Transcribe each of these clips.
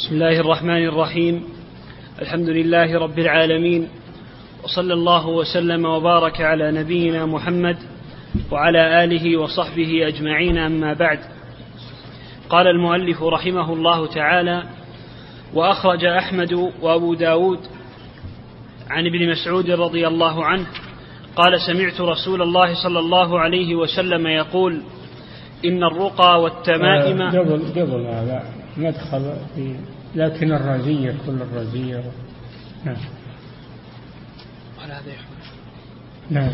بسم الله الرحمن الرحيم. الحمد لله رب العالمين. وصلى الله وسلم وبارك على نبينا محمد وعلى آله وصحبه أجمعين أما بعد. قال المؤلف رحمه الله تعالى وأخرج أحمد وأبو داود عن ابن مسعود رضي الله عنه قال سمعت رسول الله صلى الله عليه وسلم يقول إن الرقى والتمائم آه، قبل قبل هذا. مدخل في لكن الرزية كل الرزية نعم. قال هذا يحمل نعم.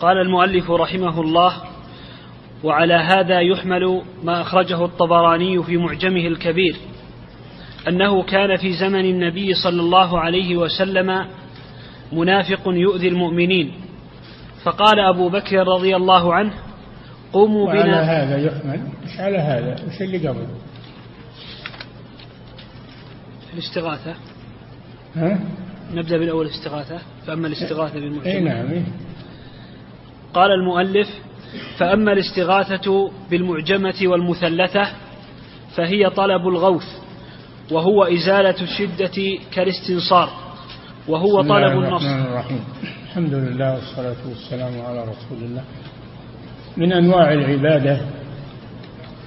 قال المؤلف رحمه الله وعلى هذا يحمل ما أخرجه الطبراني في معجمه الكبير أنه كان في زمن النبي صلى الله عليه وسلم منافق يؤذي المؤمنين. فقال أبو بكر رضي الله عنه قوموا وعلى بنا هذا يحمل مش على هذا وش اللي قبل. الاستغاثة. ها؟ نبدأ بالأول الاستغاثة فأما الاستغاثة اي بالمعجم نعم إيه. قال المؤلف فأما الاستغاثة بالمعجمة والمثلثة فهي طلب الغوث وهو إزالة الشدة كالاستنصار وهو بسم الله طلب الرحمن النصر. الرحيم. الحمد لله والصلاة والسلام على رسول الله. من أنواع العبادة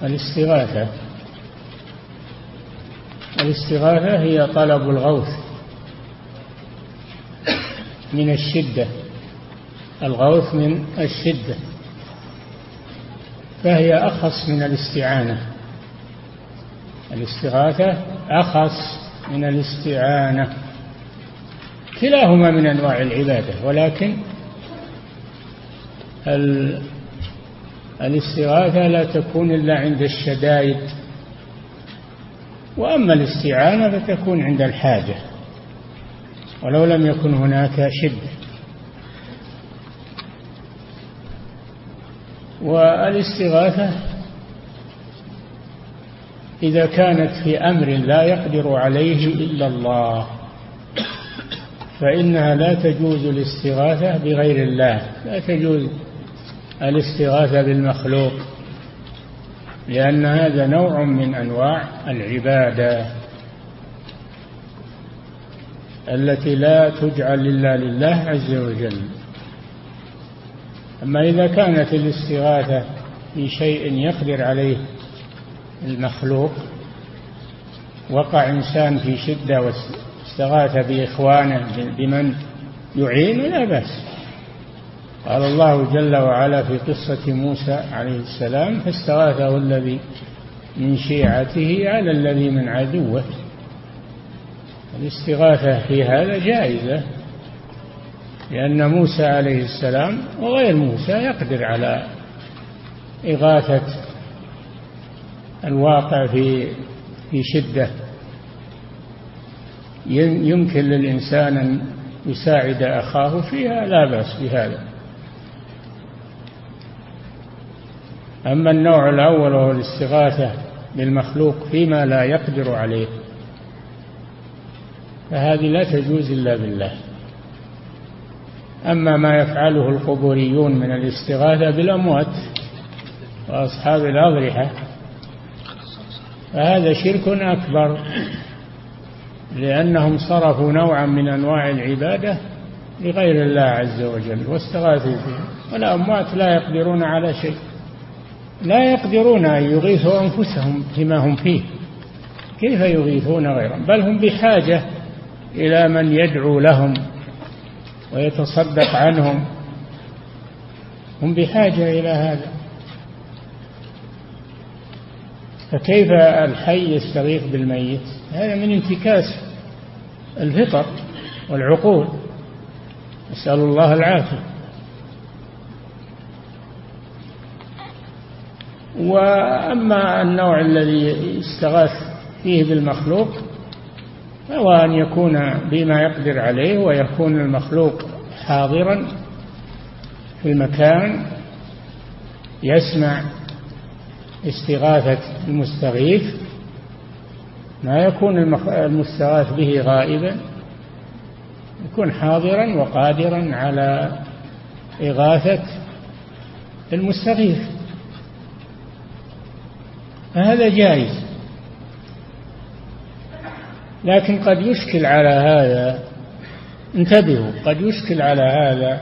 الاستغاثة. الاستغاثة هي طلب الغوث من الشدة. الغوث من الشدة. فهي أخص من الاستعانة. الاستغاثة أخص من الاستعانة. كلاهما من أنواع العبادة ولكن ال- الاستغاثة لا تكون إلا عند الشدائد. وأما الاستعانة فتكون عند الحاجة ولو لم يكن هناك شدة. والاستغاثة إذا كانت في أمر لا يقدر عليه إلا الله فإنها لا تجوز الاستغاثة بغير الله لا تجوز الاستغاثة بالمخلوق. لأن هذا نوع من أنواع العبادة التي لا تجعل إلا لله عز وجل. أما إذا كانت الاستغاثة في شيء يقدر عليه المخلوق وقع إنسان في شدة واستغاث بإخوانه بمن يعين لا بأس. قال الله جل وعلا في قصة موسى عليه السلام فاستغاثه الذي من شيعته على الذي من عدوه. الاستغاثة في هذا جائزة لأن موسى عليه السلام وغير موسى يقدر على إغاثة الواقع في في شدة. يمكن للإنسان أن يساعد أخاه فيها لا بأس بهذا. أما النوع الأول وهو الاستغاثة بالمخلوق فيما لا يقدر عليه فهذه لا تجوز إلا بالله. أما ما يفعله القبوريون من الاستغاثة بالأموات وأصحاب الأضرحة فهذا شرك أكبر لأنهم صرفوا نوعا من أنواع العبادة لغير الله عز وجل واستغاثوا فيه والأموات لا يقدرون على شيء. لا يقدرون أن يغيثوا أنفسهم فيما هم فيه. كيف يغيثون غيرهم؟ بل هم بحاجة إلى من يدعو لهم ويتصدق عنهم. هم بحاجة إلى هذا. فكيف الحي يستغيث بالميت؟ هذا من انتكاس الفطر والعقول. نسأل الله العافية. وأما النوع الذي استغاث فيه بالمخلوق فهو أن يكون بما يقدر عليه ويكون المخلوق حاضرا في المكان يسمع استغاثة المستغيث ما يكون المستغاث به غائبا يكون حاضرا وقادرا على إغاثة المستغيث. فهذا جائز. لكن قد يشكل على هذا انتبهوا قد يشكل على هذا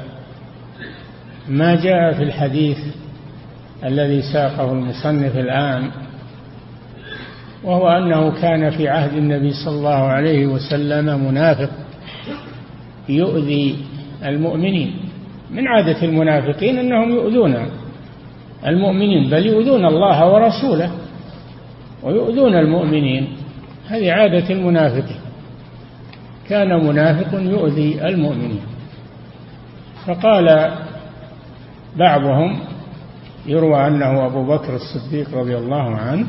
ما جاء في الحديث الذي ساقه المصنف الآن وهو أنه كان في عهد النبي صلى الله عليه وسلم منافق يؤذي المؤمنين. من عادة المنافقين أنهم يؤذون المؤمنين بل يؤذون الله ورسوله. ويؤذون المؤمنين. هذه عادة المنافقين. كان منافق يؤذي المؤمنين. فقال بعضهم يروى أنه أبو بكر الصديق رضي الله عنه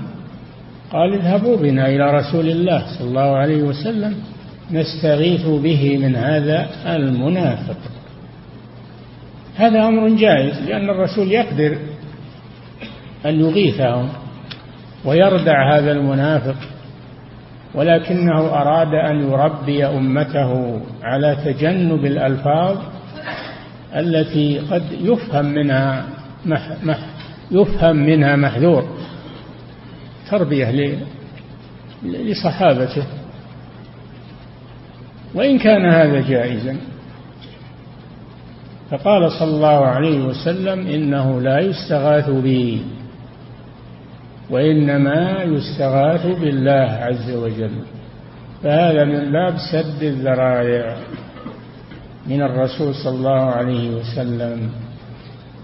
قال اذهبوا بنا إلى رسول الله صلى الله عليه وسلم نستغيث به من هذا المنافق. هذا أمر جائز لأن الرسول يقدر أن يغيثهم. ويردع هذا المنافق ولكنه أراد أن يربي أمته على تجنب الألفاظ التي قد يفهم منها مح مح يفهم منها محذور تربية لصحابته. وإن كان هذا جائزا فقال صلى الله عليه وسلم إنه لا يستغاث بي. وإنما يستغاث بالله عز وجل. فهذا من باب سد الذرائع من الرسول صلى الله عليه وسلم.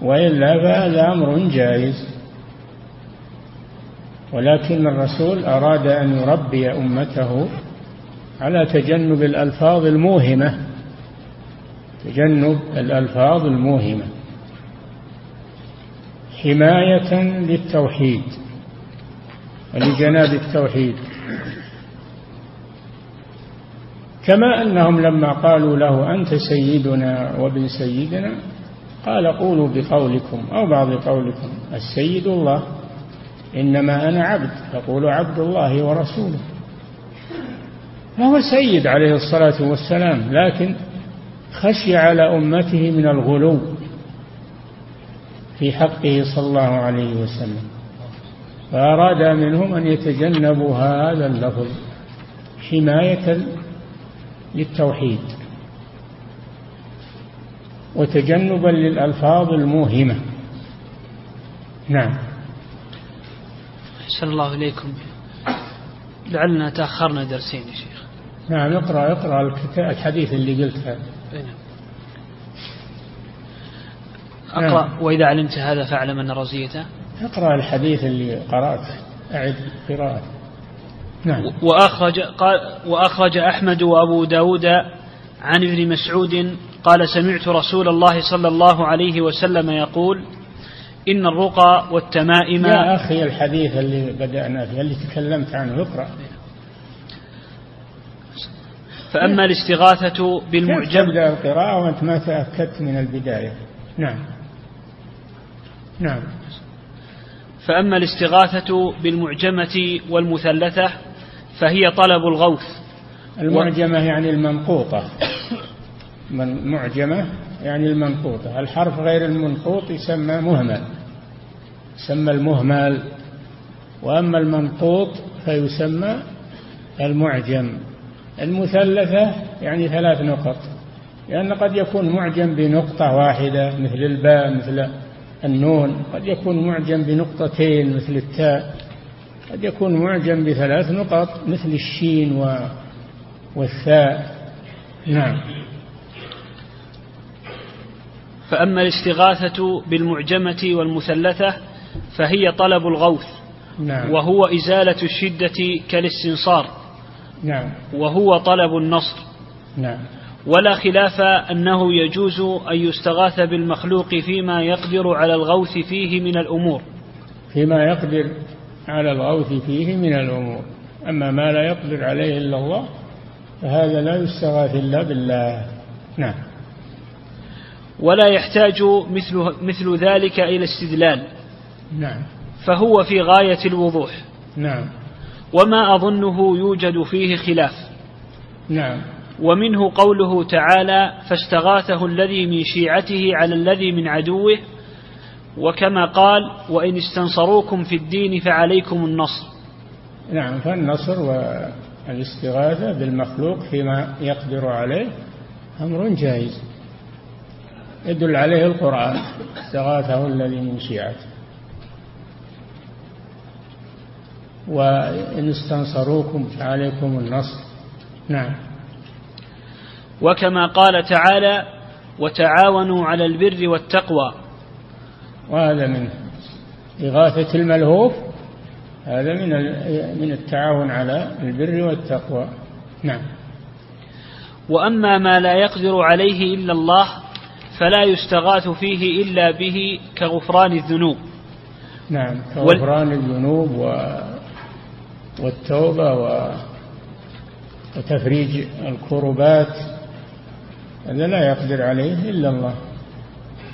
وإلا فهذا أمر جائز. ولكن الرسول أراد أن يربي أمته على تجنب الألفاظ الموهمة. تجنب الألفاظ الموهمة. حماية للتوحيد. ولجناب التوحيد. كما أنهم لما قالوا له أنت سيدنا وابن سيدنا قال قولوا بقولكم أو بعض قولكم السيد الله إنما أنا عبد فقول عبد الله ورسوله. فهو سيد عليه الصلاة والسلام لكن خشي على أمته من الغلو في حقه صلى الله عليه وسلم. فأراد منهم أن يتجنبوا هذا اللفظ حماية للتوحيد وتجنبا للألفاظ الموهمة. نعم. أحسن الله إليكم. لعلنا تأخرنا درسين يا شيخ. نعم اقرأ اقرأ الحديث اللي قلته. نعم. أقرأ نعم. وإذا علمت هذا فاعلم أن رزيته. اقرأ الحديث اللي قرأته أعد قراءته. نعم. وأخرج قال وأخرج أحمد وأبو داود عن ابن مسعود قال سمعت رسول الله صلى الله عليه وسلم يقول إن الرقى والتمائم يا أخي الحديث اللي بدأنا فيه اللي تكلمت عنه اقرأ. فأما الاستغاثة بالمعجم تبدأ القراءة وأنت ما تأكدت من البداية؟ نعم. نعم. فأما الاستغاثة بالمعجمة والمثلثة فهي طلب الغوث. المعجمة يعني المنقوطة. من معجمة يعني المنقوطة. الحرف غير المنقوط يسمى مهمل يسمى المهمل. وأما المنقوط فيسمى المعجم. المثلثة يعني ثلاث نقط لأن قد يكون معجم بنقطة واحدة مثل الباء مثل النون قد يكون معجم بنقطتين مثل التاء قد يكون معجم بثلاث نقط مثل الشين والثاء نعم فأما الاستغاثة بالمعجمة والمثلثة فهي طلب الغوث نعم. وهو إزالة الشدة كالاستنصار نعم. وهو طلب النصر نعم. ولا خلاف أنه يجوز أن يستغاث بالمخلوق فيما يقدر على الغوث فيه من الأمور. فيما يقدر على الغوث فيه من الأمور. أما ما لا يقدر عليه إلا الله فهذا لا يستغاث إلا بالله. نعم. ولا يحتاج مثل, مثل ذلك إلى استدلال. نعم. فهو في غاية الوضوح. نعم. وما أظنه يوجد فيه خلاف. نعم. ومنه قوله تعالى فاستغاثه الذي من شيعته على الذي من عدوه. وكما قال وإن استنصروكم في الدين فعليكم النصر. نعم فالنصر الاستغاثة بالمخلوق فيما يقدر عليه أمر جائز. يدل عليه القرآن استغاثه الذي من شيعته. وإن استنصروكم فعليكم النصر. نعم. وكما قال تعالى وتعاونوا على البر والتقوى. وهذا من إغاثة الملهوف هذا من من التعاون على البر والتقوى. نعم. وأما ما لا يقدر عليه إلا الله فلا يستغاث فيه إلا به كغفران الذنوب. نعم كغفران الذنوب و والتوبة وتفريج الكربات هذا لا يقدر عليه إلا الله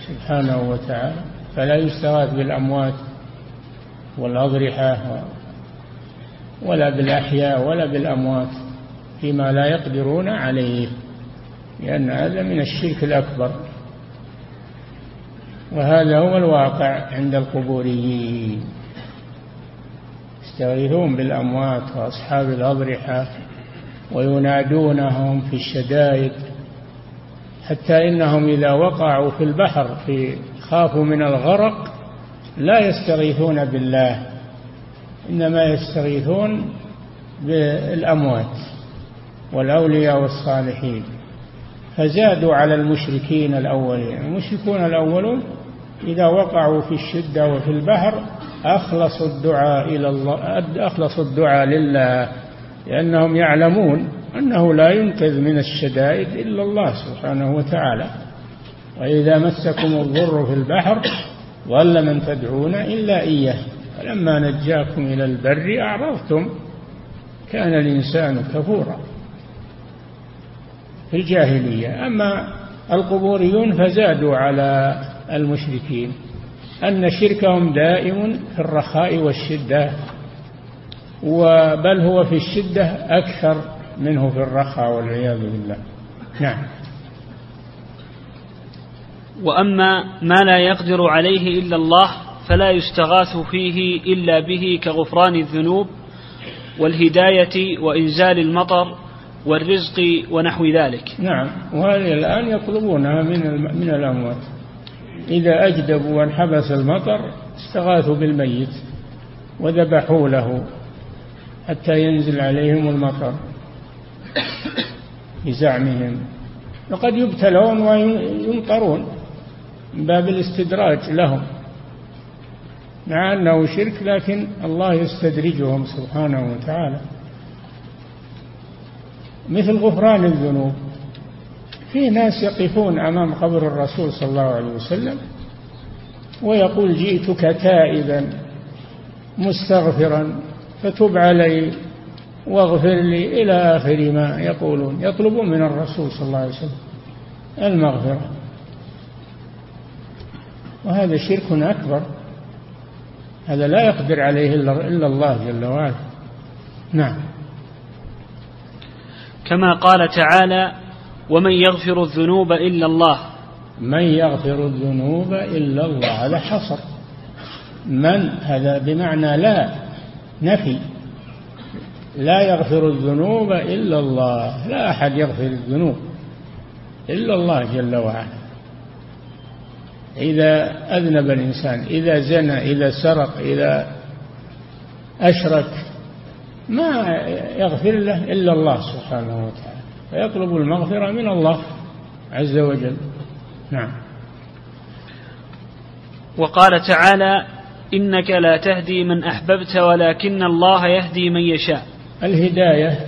سبحانه وتعالى. فلا يستغاث بالأموات والأضرحة ولا بالأحياء ولا بالأموات فيما لا يقدرون عليه لأن هذا من الشرك الأكبر. وهذا هو الواقع عند القبوريين. يستغيثون بالأموات وأصحاب الأضرحة وينادونهم في الشدائد حتى إنهم إذا وقعوا في البحر في خافوا من الغرق لا يستغيثون بالله إنما يستغيثون بالأموات والأولياء والصالحين. فزادوا على المشركين الأولين. المشركون الأولون إذا وقعوا في الشدة وفي البحر أخلصوا الدعاء إلى الله أخلصوا الدعاء لله لأنهم يعلمون أنه لا ينقذ من الشدائد إلا الله سبحانه وتعالى. وإذا مسكم الضر في البحر ضل من تدعون إلا إياه. فلما نجاكم إلى البر أعرضتم. كان الإنسان كفورا في الجاهلية. أما القبوريون فزادوا على المشركين. أن شركهم دائم في الرخاء والشدة. وبل هو في الشدة أكثر منه في الرخاء والعياذ بالله. نعم. وأما ما لا يقدر عليه إلا الله فلا يستغاث فيه إلا به كغفران الذنوب والهداية وإنزال المطر والرزق ونحو ذلك. نعم. وهذه الآن يطلبونها من من الأموات. إذا أجدبوا وانحبس المطر استغاثوا بالميت وذبحوا له حتى ينزل عليهم المطر. بزعمهم وقد يبتلون ويمطرون من باب الاستدراج لهم مع أنه شرك لكن الله يستدرجهم سبحانه وتعالى. مثل غفران الذنوب في ناس يقفون أمام قبر الرسول صلى الله عليه وسلم ويقول جئتك تائبا مستغفرا فتب علي واغفر لي إلى آخر ما يقولون. يطلبون من الرسول صلى الله عليه وسلم المغفرة. وهذا شرك أكبر. هذا لا يقدر عليه إلا الله جل وعلا. نعم. كما قال تعالى ومن يغفر الذنوب إلا الله. من يغفر الذنوب إلا الله. هذا حصر. من؟ هذا بمعنى لا نفي. لا يغفر الذنوب إلا الله. لا أحد يغفر الذنوب إلا الله جل وعلا. إذا أذنب الإنسان إذا زنى إذا سرق إذا أشرك ما يغفر له إلا الله سبحانه وتعالى. فيطلب المغفرة من الله عز وجل. نعم. وقال تعالى إنك لا تهدي من أحببت ولكن الله يهدي من يشاء. الهداية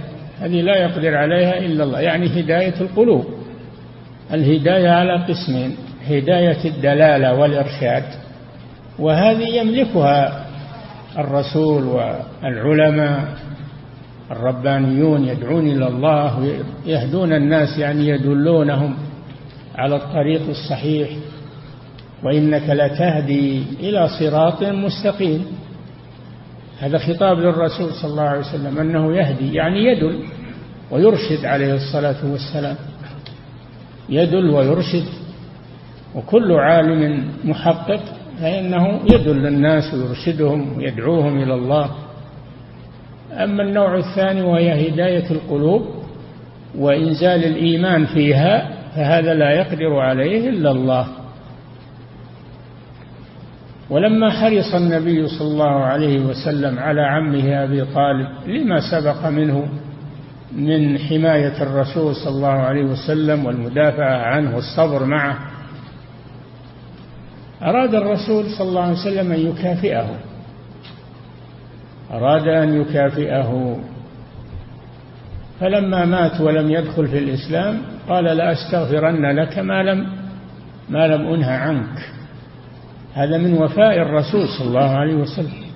هذه لا يقدر عليها إلا الله يعني هداية القلوب. الهداية على قسمين هداية الدلالة والإرشاد وهذه يملكها الرسول والعلماء الربانيون يدعون إلى الله يهدون الناس يعني يدلونهم على الطريق الصحيح. وإنك لتهدي إلى صراط مستقيم. هذا خطاب للرسول صلى الله عليه وسلم أنه يهدي يعني يدل ويرشد عليه الصلاة والسلام. يدل ويرشد وكل عالم محقق فإنه يدل الناس ويرشدهم ويدعوهم إلى الله. أما النوع الثاني وهي هداية القلوب وإنزال الإيمان فيها فهذا لا يقدر عليه إلا الله. ولما حرص النبي صلى الله عليه وسلم على عمه أبي طالب لما سبق منه من حماية الرسول صلى الله عليه وسلم والمدافعة عنه والصبر معه أراد الرسول صلى الله عليه وسلم أن يكافئه. أراد أن يكافئه. فلما مات ولم يدخل في الإسلام قال لأستغفرن لك ما لم ما لم أنه عنك. هذا من وفاء الرسول صلى الله عليه وسلم.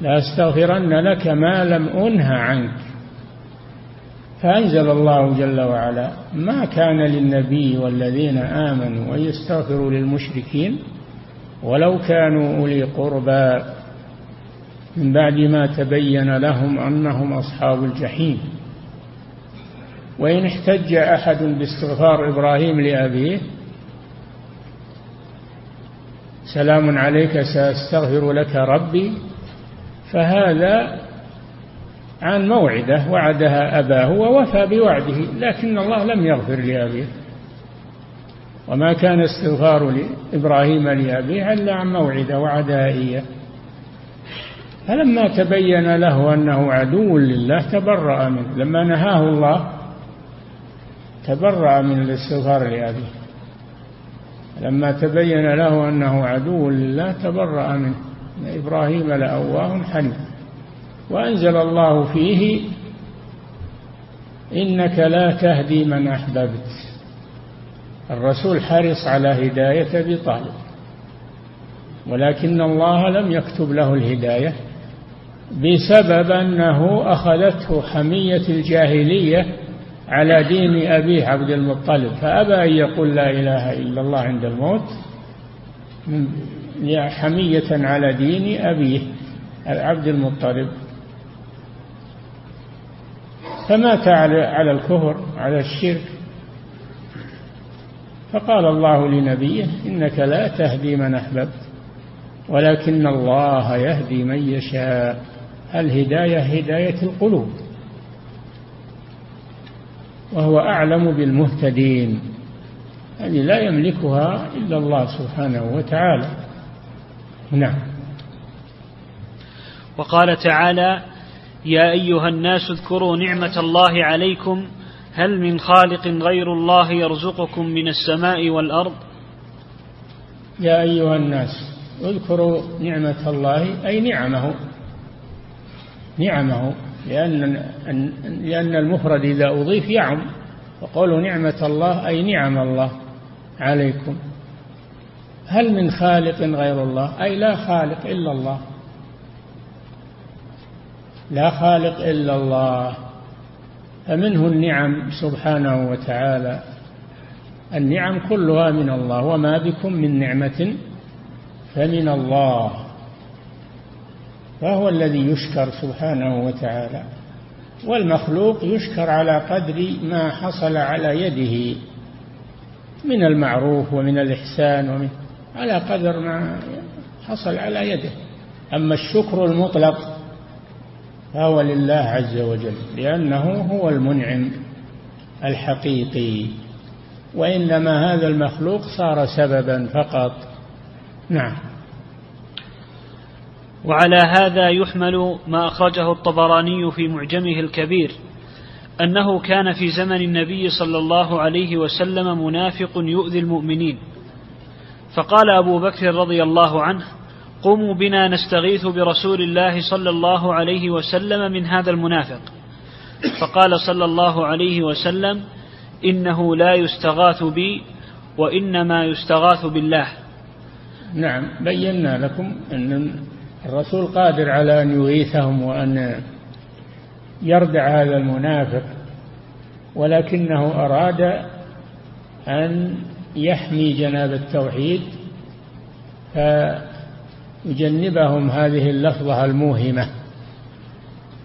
لأستغفرن لك ما لم أنه عنك. فأنزل الله جل وعلا ما كان للنبي والذين آمنوا أن يستغفروا للمشركين ولو كانوا أولي قربى. من بعد ما تبين لهم أنهم أصحاب الجحيم. وإن احتج أحد باستغفار إبراهيم لأبيه سلام عليك سأستغفر لك ربي. فهذا عن موعدة وعدها أباه ووفى بوعده لكن الله لم يغفر لأبيه. وما كان استغفار إبراهيم لأبيه إلا عن موعدة وعدها إياه. فلما تبين له أنه عدو لله تبرأ منه. لما نهاه الله تبرأ من الاستغفار لأبيه. لما تبين له أنه عدو لله تبرأ منه. إبراهيم لأواه حنيف وأنزل الله فيه إنك لا تهدي من أحببت. الرسول حرص على هداية أبي طالب. ولكن الله لم يكتب له الهداية بسبب أنه أخذته حمية الجاهلية على دين أبيه عبد المطلب فأبى أن يقول لا إله إلا الله عند الموت حمية على دين أبيه عبد المطلب. فمات على الكفر على الشرك. فقال الله لنبيه إنك لا تهدي من أحببت ولكن الله يهدي من يشاء. الهداية هداية القلوب. وهو أعلم بالمهتدين. هذه لا يملكها إلا الله سبحانه وتعالى. نعم. وقال تعالى يا أيها الناس اذكروا نعمة الله عليكم. هل من خالق غير الله يرزقكم من السماء والأرض؟ يا أيها الناس اذكروا نعمة الله أي نعمه؟ نعمه. لأن لأن المفرد إذا أضيف يعم وقولوا نعمة الله أي نعم الله عليكم. هل من خالق غير الله؟ أي لا خالق إلا الله. لا خالق إلا الله. فمنه النعم سبحانه وتعالى. النعم كلها من الله وما بكم من نعمة فمن الله. فهو الذي يشكر سبحانه وتعالى والمخلوق يشكر على قدر ما حصل على يده من المعروف ومن الإحسان ومن على قدر ما حصل على يده. أما الشكر المطلق فهو لله عز وجل لأنه هو المنعم الحقيقي. وإنما هذا المخلوق صار سببا فقط. نعم. وعلى هذا يحمل ما أخرجه الطبراني في معجمه الكبير أنه كان في زمن النبي صلى الله عليه وسلم منافق يؤذي المؤمنين. فقال أبو بكر رضي الله عنه قوموا بنا نستغيث برسول الله صلى الله عليه وسلم من هذا المنافق. فقال صلى الله عليه وسلم إنه لا يستغاث بي وإنما يستغاث بالله. نعم بينا لكم أن الرسول قادر على أن يغيثهم وأن يردع هذا المنافق ولكنه أراد أن يحمي جناب التوحيد فيجنبهم هذه اللفظة الموهمة.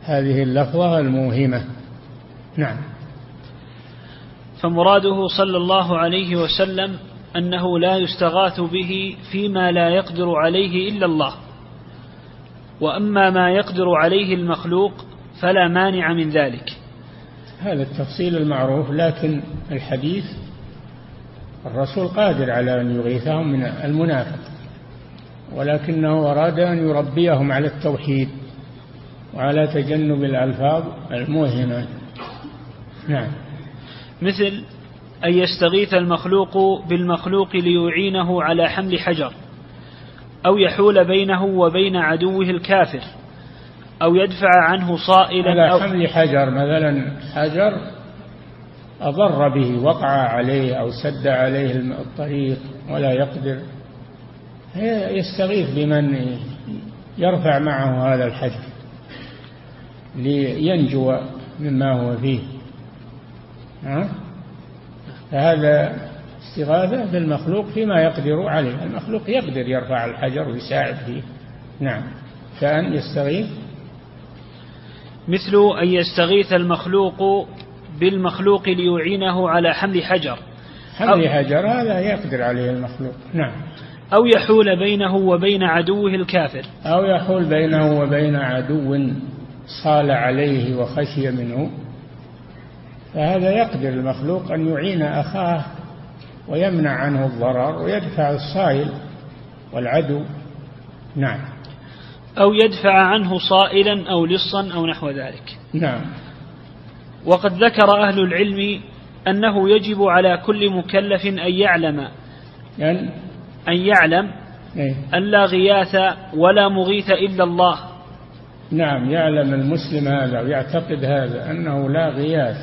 هذه اللفظة الموهمة. نعم. فمراده صلى الله عليه وسلم أنه لا يستغاث به فيما لا يقدر عليه إلا الله. وأما ما يقدر عليه المخلوق فلا مانع من ذلك. هذا التفصيل المعروف لكن الحديث الرسول قادر على أن يغيثهم من المنافق ولكنه أراد أن يربيهم على التوحيد وعلى تجنب الألفاظ الموهمة. نعم. مثل أن يستغيث المخلوق بالمخلوق ليعينه على حمل حجر. أو يحول بينه وبين عدوه الكافر أو يدفع عنه صائلا على أو حمل حجر مثلا حجر أضر به وقع عليه أو سد عليه الطريق ولا يقدر يستغيث بمن يرفع معه هذا الحجر لينجو مما هو فيه ها؟ فهذا استغاثة بالمخلوق فيما يقدر عليه. المخلوق يقدر يرفع الحجر ويساعد فيه. نعم. كأن يستغيث. مثل أن يستغيث المخلوق بالمخلوق ليعينه على حمل حجر. حمل حجر هذا يقدر عليه المخلوق. نعم. أو يحول بينه وبين عدوه الكافر. أو يحول بينه وبين عدو صال عليه وخشي منه. فهذا يقدر المخلوق أن يعين أخاه ويمنع عنه الضرر ويدفع الصائل والعدو. نعم. أو يدفع عنه صائلا أو لصا أو نحو ذلك. نعم. وقد ذكر أهل العلم أنه يجب على كل مكلف أن يعلم. يعني أن يعلم إيه؟ أن لا غياث ولا مغيث إلا الله. نعم. يعلم المسلم هذا ويعتقد هذا أنه لا غياث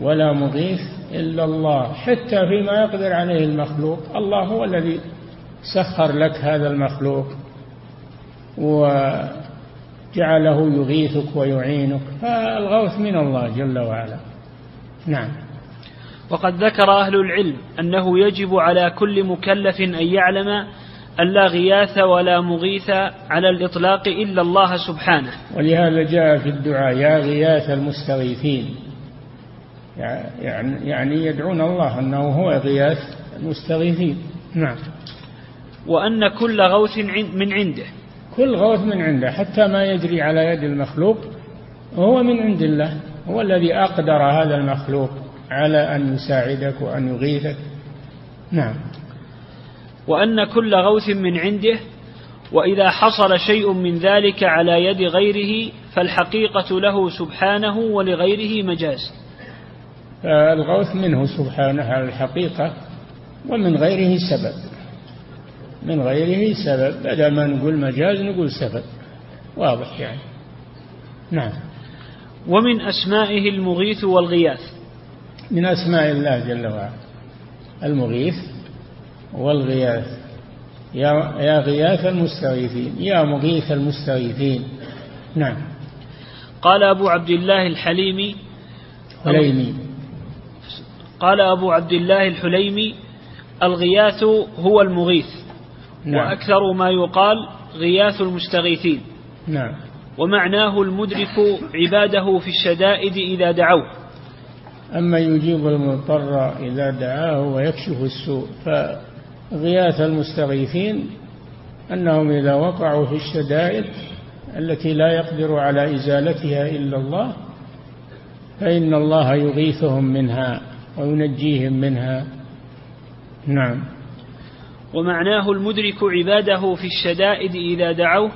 ولا مغيث إلا الله حتى فيما يقدر عليه المخلوق. الله هو الذي سخر لك هذا المخلوق وجعله يغيثك ويعينك. فالغوث من الله جل وعلا. نعم. وقد ذكر أهل العلم أنه يجب على كل مكلف أن يعلم أن لا غياث ولا مغيث على الإطلاق إلا الله سبحانه. ولهذا جاء في الدعاء يا غياث المستغيثين. يعني يعني يدعون الله أنه هو غياث المستغيثين. نعم. وأن كل غوث من عنده. كل غوث من عنده حتى ما يجري على يد المخلوق هو من عند الله. هو الذي أقدر هذا المخلوق على أن يساعدك وأن يغيثك. نعم. وأن كل غوث من عنده وإذا حصل شيء من ذلك على يد غيره فالحقيقة له سبحانه ولغيره مجاز. الغوث منه سبحانه على الحقيقة ومن غيره سبب. من غيره سبب. بدل ما نقول مجاز نقول سبب. واضح يعني. نعم. ومن أسمائه المغيث والغياث. من أسماء الله جل وعلا. المغيث والغياث. يا يا غياث المستغيثين. يا مغيث المستغيثين. نعم. قال أبو عبد الله الحليمي حليمي. قال أبو عبد الله الحليمي الغياث هو المغيث نعم. وأكثر ما يقال غياث المستغيثين. نعم. ومعناه المدرك عباده في الشدائد إذا دعوه. أما يجيب المضطر إذا دعاه ويكشف السوء فغياث المستغيثين أنهم إذا وقعوا في الشدائد التي لا يقدر على إزالتها إلا الله فإن الله يغيثهم منها. وينجيهم منها. نعم. ومعناه المدرك عباده في الشدائد إذا دعوه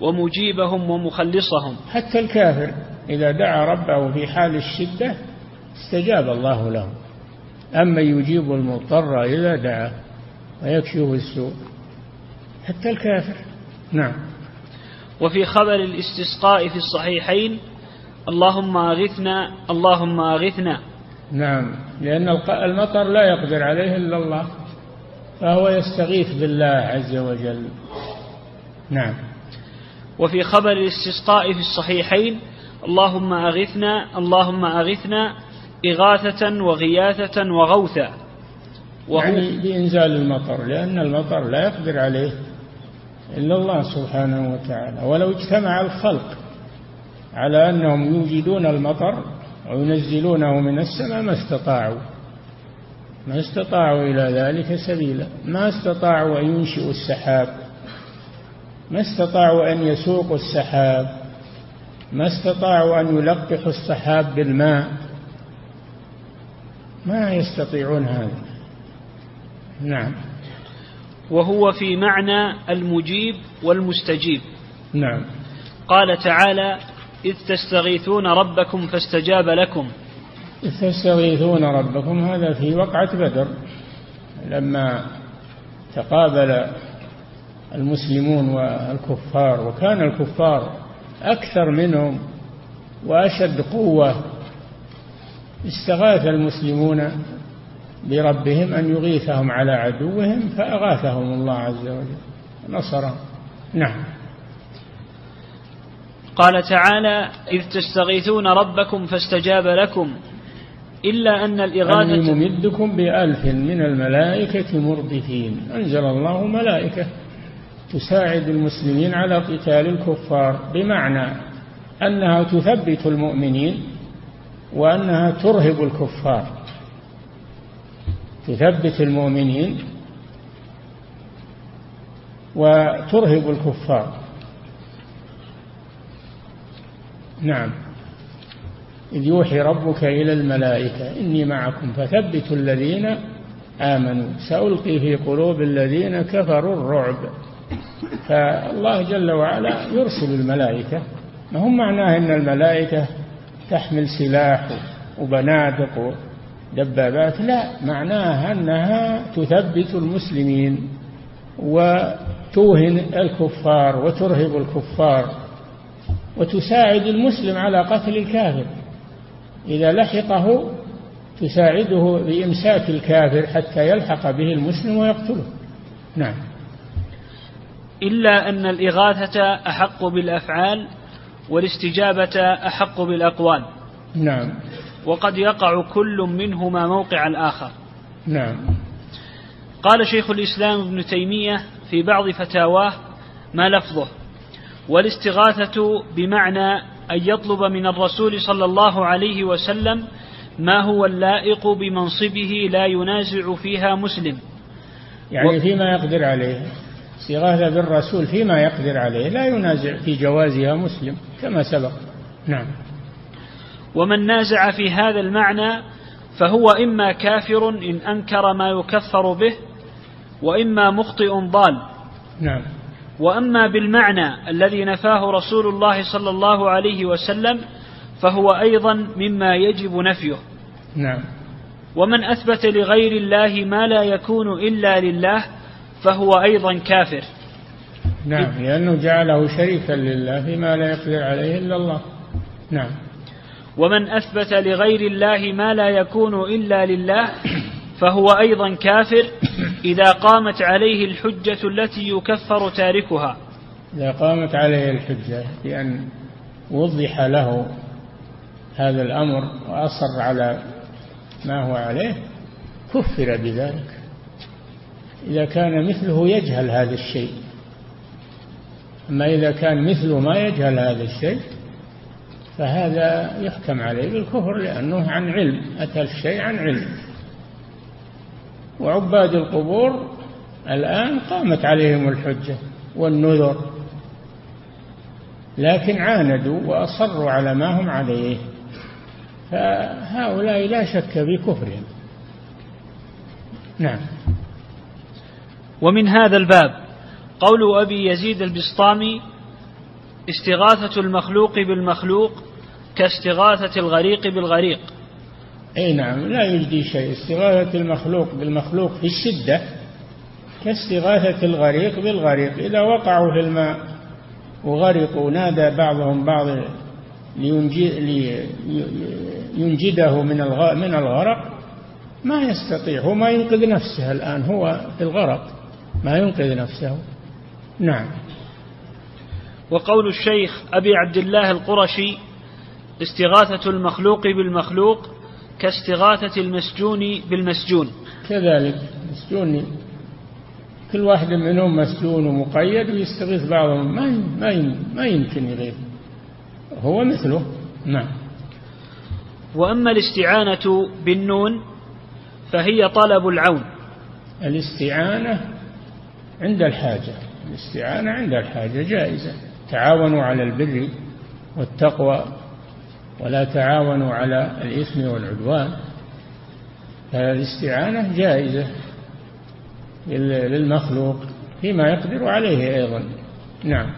ومجيبهم ومخلصهم. حتى الكافر إذا دعا ربه في حال الشدة استجاب الله له. أما يجيب المضطر إذا دعا ويكشف السوء. حتى الكافر. نعم. وفي خبر الاستسقاء في الصحيحين اللهم أغثنا اللهم أغثنا. نعم. لأن المطر لا يقدر عليه إلا الله. فهو يستغيث بالله عز وجل. نعم. وفي خبر الاستسقاء في الصحيحين اللهم أغثنا اللهم أغثنا إغاثة وغياثة وغوثا. وهو يعني بإنزال المطر لأن المطر لا يقدر عليه إلا الله سبحانه وتعالى. ولو اجتمع الخلق على أنهم يوجدون المطر وينزلونه من السماء ما استطاعوا. ما استطاعوا إلى ذلك سبيلا. ما استطاعوا أن ينشئوا السحاب. ما استطاعوا أن يسوقوا السحاب. ما استطاعوا أن يلقحوا السحاب بالماء. ما يستطيعون هذا. نعم. وهو في معنى المجيب والمستجيب. نعم. قال تعالى إذ تستغيثون ربكم فاستجاب لكم. إذ تستغيثون ربكم هذا في وقعة بدر لما تقابل المسلمون والكفار وكان الكفار أكثر منهم وأشد قوة استغاث المسلمون بربهم أن يغيثهم على عدوهم فأغاثهم الله عز وجل. نصرهم نعم. قال تعالى إذ تستغيثون ربكم فاستجاب لكم. إلا أن الإغاثة أني ممدكم بألف من الملائكة مردفين. أنزل الله ملائكة تساعد المسلمين على قتال الكفار بمعنى أنها تثبت المؤمنين وأنها ترهب الكفار. تثبت المؤمنين وترهب الكفار. نعم. إذ يوحي ربك إلى الملائكة إني معكم فثبتوا الذين آمنوا. سألقي في قلوب الذين كفروا الرعب. فالله جل وعلا يرسل الملائكة. ما هم معناه أن الملائكة تحمل سلاح وبنادق ودبابات؟ لا معناها أنها تثبت المسلمين وتوهن الكفار وترهب الكفار. وتساعد المسلم على قتل الكافر. إذا لحقه تساعده بإمساك الكافر حتى يلحق به المسلم ويقتله. نعم. إلا أن الإغاثة أحق بالأفعال والاستجابة أحق بالأقوال. نعم. وقد يقع كل منهما موقع الآخر. نعم. قال شيخ الإسلام ابن تيمية في بعض فتاواه ما لفظه. والاستغاثة بمعنى أن يطلب من الرسول صلى الله عليه وسلم ما هو اللائق بمنصبه لا ينازع فيها مسلم. يعني و... فيما يقدر عليه. استغاثة بالرسول فيما يقدر عليه. لا ينازع في جوازها مسلم كما سبق. نعم. ومن نازع في هذا المعنى فهو إما كافر إن أنكر ما يكفر به وإما مخطئ ضال. نعم. وأما بالمعنى الذي نفاه رسول الله صلى الله عليه وسلم فهو أيضا مما يجب نفيه. نعم. ومن أثبت لغير الله ما لا يكون إلا لله فهو أيضا كافر. نعم لأنه جعله شريكا لله فيما لا يقدر عليه إلا الله. نعم. ومن أثبت لغير الله ما لا يكون إلا لله فهو أيضا كافر. إذا قامت عليه الحجة التي يكفر تاركها. إذا قامت عليه الحجة بأن وضح له هذا الأمر وأصر على ما هو عليه كفر بذلك. إذا كان مثله يجهل هذا الشيء. أما إذا كان مثله ما يجهل هذا الشيء فهذا يحكم عليه بالكفر لأنه عن علم أتى الشيء عن علم. وعباد القبور الآن قامت عليهم الحجة والنذر. لكن عاندوا وأصروا على ما هم عليه. فهؤلاء لا شك بكفرهم. نعم. ومن هذا الباب قول أبي يزيد البسطامي استغاثة المخلوق بالمخلوق كاستغاثة الغريق بالغريق اي نعم لا يجدي شيء. استغاثة المخلوق بالمخلوق في الشدة كاستغاثة الغريق بالغريق. إذا وقعوا في الماء وغرقوا نادى بعضهم بعض لينجده من من الغرق. ما يستطيع هو ما ينقذ نفسه الآن هو في الغرق. ما ينقذ نفسه. نعم. وقول الشيخ أبي عبد الله القرشي استغاثة المخلوق بالمخلوق كاستغاثة المسجون بالمسجون. كذلك مسجون. كل واحد منهم مسجون ومقيد ويستغيث بعضهم. ما ما ما يمكن يغيث. هو مثله. نعم. وأما الاستعانة بالنون فهي طلب العون. الاستعانة عند الحاجة. الاستعانة عند الحاجة جائزة. تعاونوا على البر والتقوى. ولا تعاونوا على الإثم والعدوان فالاستعانة جائزة للمخلوق فيما يقدر عليه أيضا. نعم.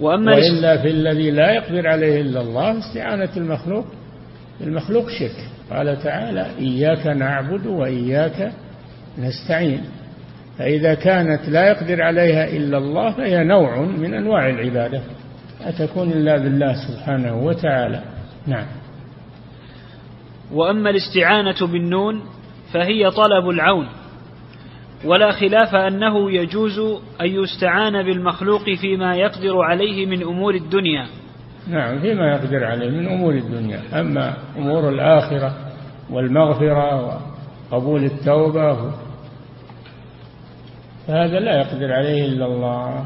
وأما وإلا في الذي لا يقدر عليه إلا الله استعانة المخلوق. المخلوق شرك. قال تعالى إياك نعبد وإياك نستعين. فإذا كانت لا يقدر عليها إلا الله فهي نوع من أنواع العبادة. لا تكون إلا بالله سبحانه وتعالى. نعم. وأما الاستعانة بالنون فهي طلب العون ولا خلاف أنه يجوز أن يستعان بالمخلوق فيما يقدر عليه من أمور الدنيا. نعم فيما يقدر عليه من أمور الدنيا. أما أمور الآخرة والمغفرة وقبول التوبة فهذا لا يقدر عليه إلا الله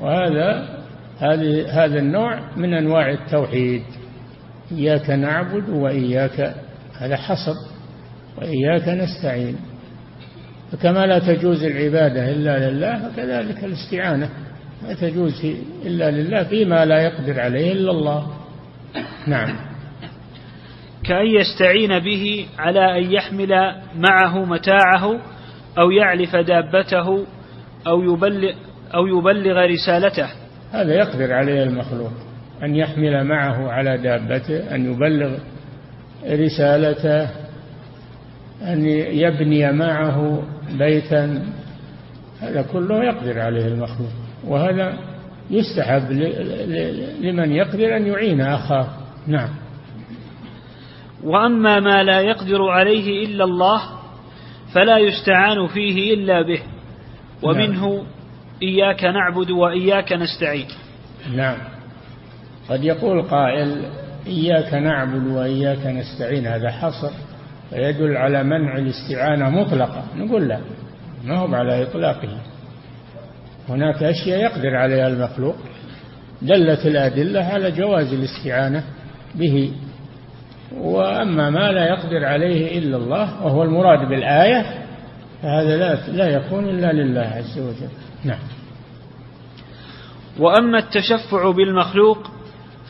وهذا هذا النوع من أنواع التوحيد. إياك نعبد وإياك هذا حصر وإياك نستعين. فكما لا تجوز العبادة إلا لله فكذلك الاستعانة. لا تجوز إلا لله فيما لا يقدر عليه إلا الله. نعم. كأن يستعين به على أن يحمل معه متاعه أو يعلف دابته أو يبلغ, أو يبلغ رسالته. هذا يقدر عليه المخلوق أن يحمل معه على دابته أن يبلغ رسالته أن يبني معه بيتا. هذا كله يقدر عليه المخلوق وهذا يستحب لمن يقدر أن يعين أخاه. نعم. وأما ما لا يقدر عليه إلا الله فلا يستعان فيه إلا به ومنه نعم. إياك نعبد وإياك نستعين. نعم. قد يقول قائل إياك نعبد وإياك نستعين هذا حصر فيدل على منع الاستعانة مطلقة. نقول لا ما هو على إطلاقه. هناك أشياء يقدر عليها المخلوق. دلت الأدلة على جواز الاستعانة به. وأما ما لا يقدر عليه إلا الله وهو المراد بالآية فهذا لا لا يكون إلا لله عز وجل. نعم. وأما التشفع بالمخلوق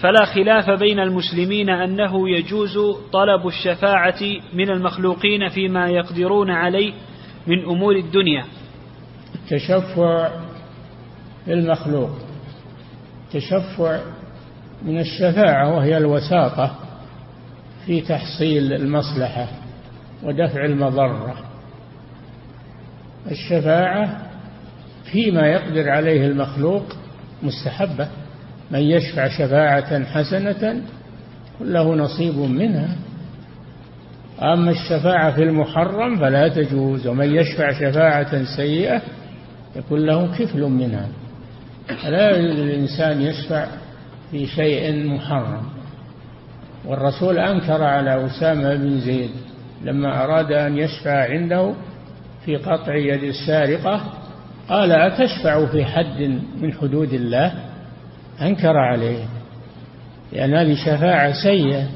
فلا خلاف بين المسلمين أنه يجوز طلب الشفاعة من المخلوقين فيما يقدرون عليه من أمور الدنيا. التشفع بالمخلوق. التشفع من الشفاعة وهي الوساطة في تحصيل المصلحة ودفع المضرة. الشفاعة فيما يقدر عليه المخلوق مستحبة. من يشفع شفاعة حسنة له نصيب منها. أما الشفاعة في المحرم فلا تجوز ومن يشفع شفاعة سيئة يكون له كفل منها. لا يجوز الإنسان يشفع في شيء محرم؟ والرسول أنكر على أسامة بن زيد لما أراد أن يشفع عنده في قطع يد السارقة قال أتشفع في حد من حدود الله؟ أنكر عليه. لأن هذه شفاعة سيئة.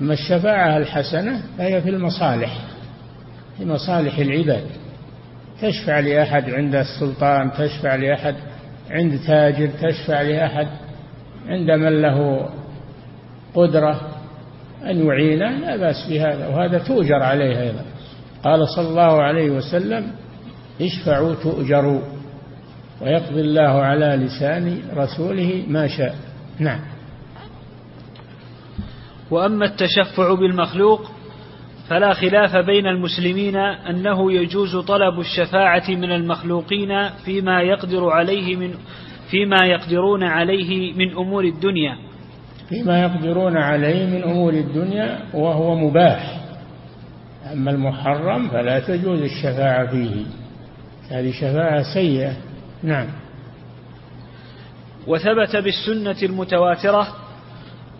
أما الشفاعة الحسنة فهي في المصالح في مصالح العباد. تشفع لأحد عند السلطان تشفع لأحد عند تاجر تشفع لأحد عند من له قدرة أن يعينه لا بأس بهذا. وهذا تؤجر عليه أيضا. قال صلى الله عليه وسلم اشفعوا تؤجروا ويقضي الله على لسان رسوله ما شاء. نعم. وأما التشفع بالمخلوق فلا خلاف بين المسلمين أنه يجوز طلب الشفاعة من المخلوقين فيما يقدر عليه من فيما يقدرون عليه من أمور الدنيا. فيما يقدرون عليه من أمور الدنيا وهو مباح. أما المحرم فلا تجوز الشفاعة فيه. هذه شفاعة سيئة. نعم. وثبت بالسنة المتواترة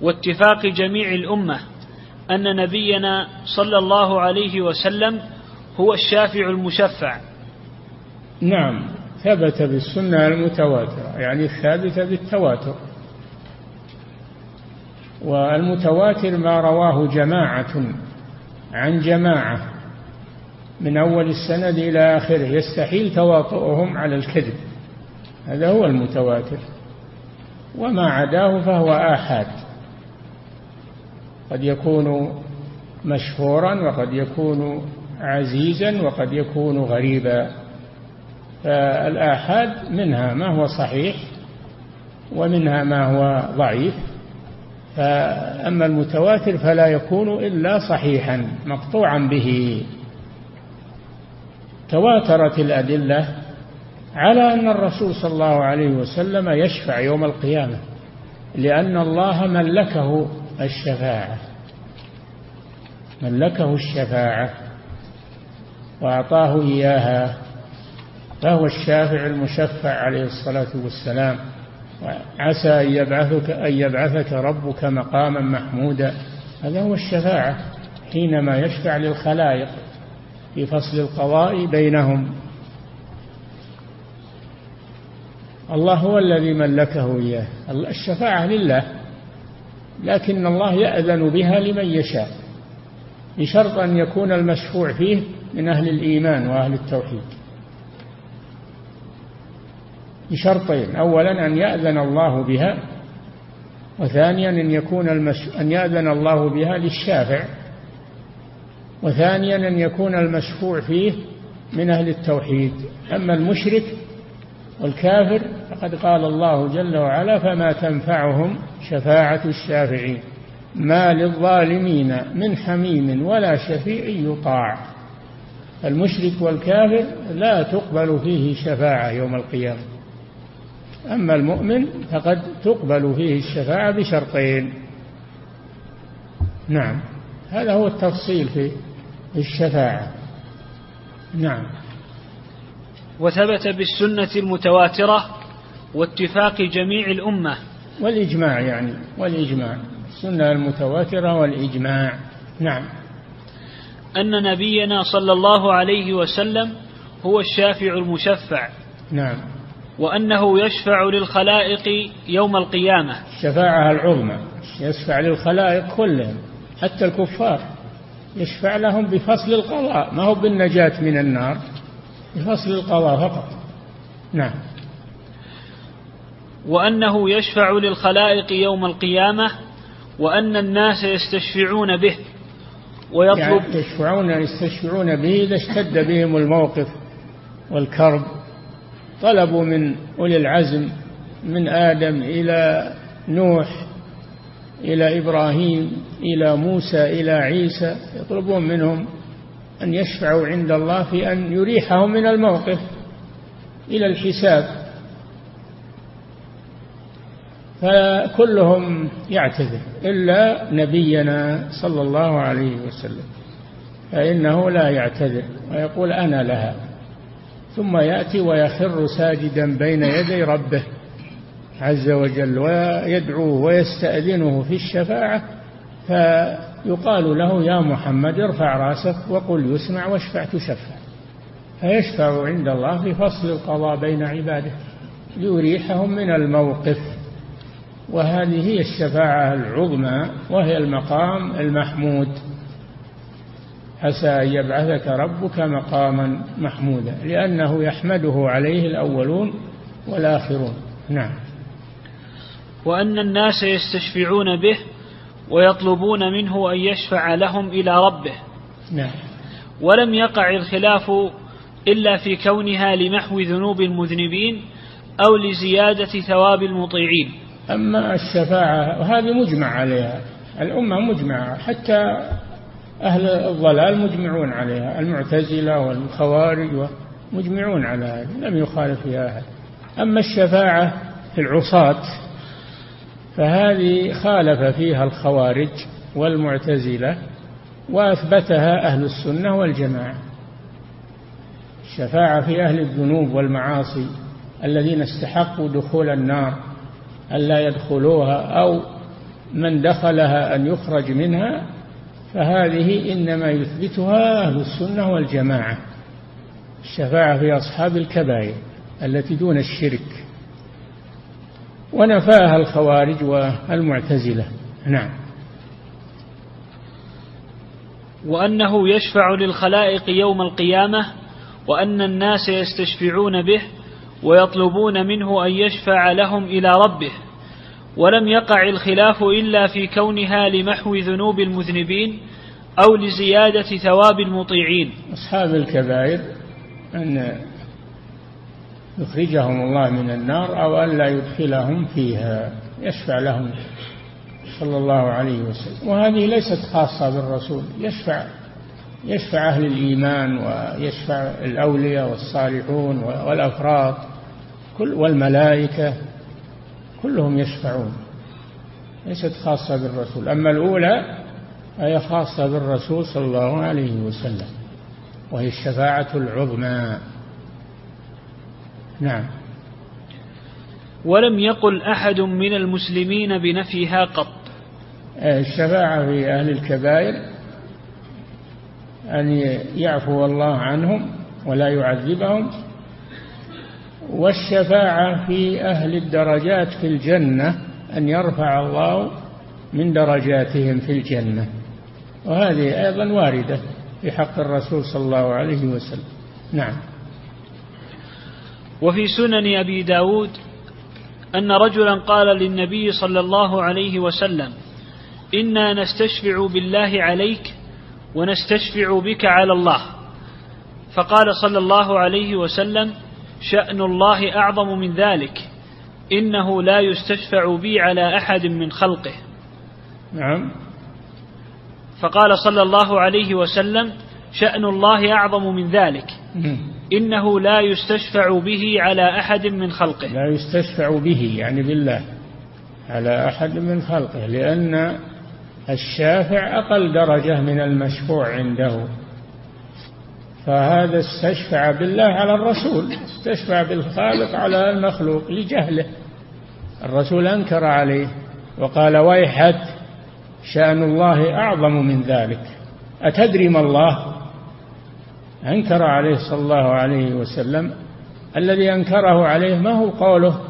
واتفاق جميع الأمة أن نبينا صلى الله عليه وسلم هو الشافع المشفع. نعم. ثبت بالسنة المتواترة يعني الثابتة بالتواتر. والمتواتر ما رواه جماعة. عن جماعة من أول السند إلى آخره يستحيل تواطؤهم على الكذب. هذا هو المتواتر. وما عداه فهو آحاد. قد يكون مشهورا وقد يكون عزيزا وقد يكون غريبا. فالآحاد منها ما هو صحيح ومنها ما هو ضعيف. فأما المتواتر فلا يكون إلا صحيحا مقطوعا به. تواترت الأدلة على أن الرسول صلى الله عليه وسلم يشفع يوم القيامة لأن الله ملكه الشفاعة. ملكه الشفاعة وأعطاه إياها فهو الشافع المشفع عليه الصلاة والسلام. عسى أن يبعثك أن يبعثك ربك مقاما محمودا. هذا هو الشفاعة حينما يشفع للخلائق في فصل القضاء بينهم. الله هو الذي ملكه إياه. الشفاعة لله لكن الله يأذن بها لمن يشاء بشرط أن يكون المشفوع فيه من أهل الإيمان وأهل التوحيد. بشرطين. أولا أن يأذن الله بها وثانيا أن يكون المش... أن يأذن الله بها للشافع وثانيا أن يكون المشفوع فيه من أهل التوحيد. أما المشرك والكافر فقد قال الله جل وعلا فما تنفعهم شفاعة الشافعين ما للظالمين من حميم ولا شفيع يطاع. المشرك والكافر لا تقبل فيه شفاعة يوم القيامة. أما المؤمن فقد تقبل فيه الشفاعة بشرطين. نعم. هذا هو التفصيل في الشفاعة. نعم. وثبت بالسنة المتواترة واتفاق جميع الأمة. والإجماع يعني والإجماع. السنة المتواترة والإجماع. نعم. أن نبينا صلى الله عليه وسلم هو الشافع المشفع. نعم. وأنه يشفع للخلائق يوم القيامة. الشفاعة العظمى. يشفع للخلائق كلهم. حتى الكفار. يشفع لهم بفصل القضاء. ما هو بالنجاة من النار. بفصل القضاء فقط. نعم. وأنه يشفع للخلائق يوم القيامة وأن الناس يستشفعون به. ويطلب يعني يشفعون يستشفعون به إذا اشتد بهم الموقف والكرب. طلبوا من أولي العزم من آدم إلى نوح إلى إبراهيم إلى موسى إلى عيسى يطلبون منهم أن يشفعوا عند الله في أن يريحهم من الموقف إلى الحساب. فكلهم يعتذر إلا نبينا صلى الله عليه وسلم فإنه لا يعتذر ويقول أنا لها. ثم يأتي ويخر ساجدا بين يدي ربه عز وجل ويدعوه ويستأذنه في الشفاعة فيقال له يا محمد ارفع رأسك وقل يسمع واشفع تشفع. فيشفع عند الله في فصل القضاء بين عباده ليريحهم من الموقف. وهذه هي الشفاعة العظمى وهي المقام المحمود. عسى أن يبعثك ربك مقاما محمودا لأنه يحمده عليه الأولون والآخرون. نعم. وأن الناس يستشفعون به ويطلبون منه أن يشفع لهم إلى ربه. نعم. ولم يقع الخلاف إلا في كونها لمحو ذنوب المذنبين أو لزيادة ثواب المطيعين. أما الشفاعة وهذه مجمع عليها. الأمة مجمعة حتى أهل الضلال مجمعون عليها المعتزلة والخوارج مجمعون على هذا لم يخالف فيها أحد. أما الشفاعة في العصاة فهذه خالف فيها الخوارج والمعتزلة وأثبتها أهل السنة والجماعة. الشفاعة في أهل الذنوب والمعاصي الذين استحقوا دخول النار ألا يدخلوها أو من دخلها أن يخرج منها فهذه إنما يثبتها أهل السنة والجماعة الشفاعة في أصحاب الكبائر التي دون الشرك. ونفاها الخوارج والمعتزلة. نعم. وأنه يشفع للخلائق يوم القيامة وأن الناس يستشفعون به ويطلبون منه أن يشفع لهم إلى ربه. ولم يقع الخلاف إلا في كونها لمحو ذنوب المذنبين أو لزيادة ثواب المطيعين. أصحاب الكبائر أن يخرجهم الله من النار أو أن لا يدخلهم فيها يشفع لهم صلى الله عليه وسلم. وهذه ليست خاصة بالرسول يشفع يشفع أهل الإيمان ويشفع الأولياء والصالحون والأفراد كل والملائكة. كلهم يشفعون ليست خاصة بالرسول. أما الأولى فهي خاصة بالرسول صلى الله عليه وسلم وهي الشفاعة العظمى. نعم. ولم يقل أحد من المسلمين بنفيها قط. الشفاعة في أهل الكبائر أن يعفو الله عنهم ولا يعذبهم والشفاعة في أهل الدرجات في الجنة أن يرفع الله من درجاتهم في الجنة. وهذه أيضا واردة في حق الرسول صلى الله عليه وسلم. نعم. وفي سنن أبي داود أن رجلا قال للنبي صلى الله عليه وسلم إنا نستشفع بالله عليك ونستشفع بك على الله. فقال صلى الله عليه وسلم شأن الله أعظم من ذلك. إنه لا يستشفع بي على أحد من خلقه. نعم. فقال صلى الله عليه وسلم شأن الله أعظم من ذلك. إنه لا يستشفع به على أحد من خلقه. لا يستشفع به يعني بالله على أحد من خلقه لأن الشافع أقل درجة من المشفوع عنده. فهذا استشفع بالله على الرسول استشفع بالخالق على المخلوق لجهله. الرسول أنكر عليه وقال ويحك شأن الله أعظم من ذلك. أتدري ما الله؟ أنكر عليه صلى الله عليه وسلم. الذي أنكره عليه ما هو قوله؟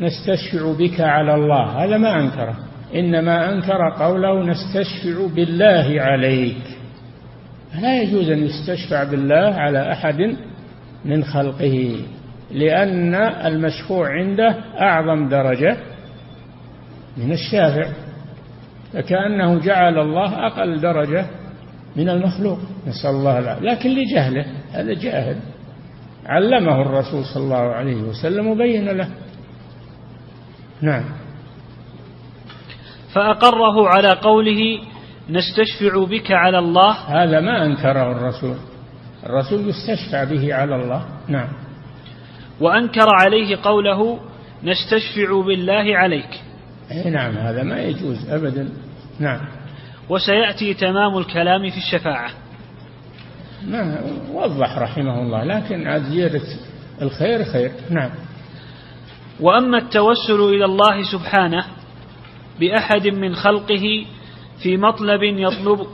نستشفع بك على الله. هذا ما أنكره. إنما أنكر قوله نستشفع بالله عليك. لا يجوز أن يستشفع بالله على أحد من خلقه لأن المشفوع عنده أعظم درجة من الشافع فكأنه جعل الله أقل درجة من المخلوق. نسأل الله العافية. لكن لجهله هذا جاهل. علمه الرسول صلى الله عليه وسلم وبين له. نعم. فأقره على قوله نستشفع بك على الله. هذا ما أنكره الرسول. الرسول يستشفع به على الله. نعم. وأنكر عليه قوله نستشفع بالله عليك. أي نعم هذا ما يجوز أبدا. نعم. وسيأتي تمام الكلام في الشفاعة. ما وضح رحمه الله لكن زيادة الخير خير. نعم. وأما التوسل إلى الله سبحانه بأحد من خلقه في مطلب يطلب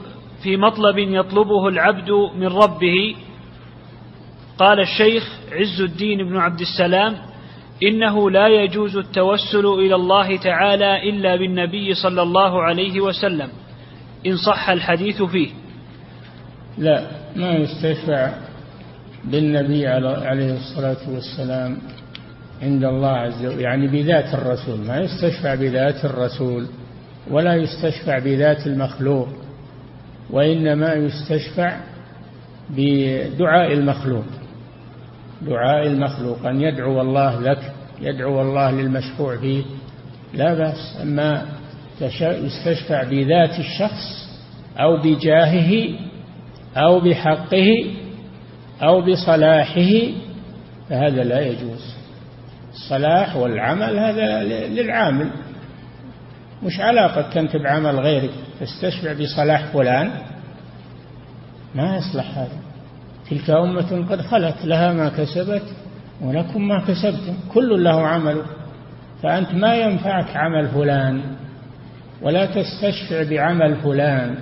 في مطلب يطلبه العبد من ربه. قال الشيخ عز الدين بن عبد السلام إنه لا يجوز التوسل إلى الله تعالى إلا بالنبي صلى الله عليه وسلم. إن صح الحديث فيه. لا ما يستشفع بالنبي عليه الصلاة والسلام عند الله عز وجل يعني بذات الرسول ما يستشفع بذات الرسول. ولا يستشفع بذات المخلوق وإنما يستشفع بدعاء المخلوق. دعاء المخلوق أن يدعو الله لك يدعو الله للمشفوع فيه. لا بأس أما يستشفع بذات الشخص أو بجاهه أو بحقه أو بصلاحه فهذا لا يجوز. الصلاح والعمل هذا للعامل. مش علاقة أنت بعمل غيرك تستشفع بصلاح فلان. ما يصلح هذا. تلك أمة قد خلت لها ما كسبت ولكم ما كسبتم كل له عمل. فأنت ما ينفعك عمل فلان ولا تستشفع بعمل فلان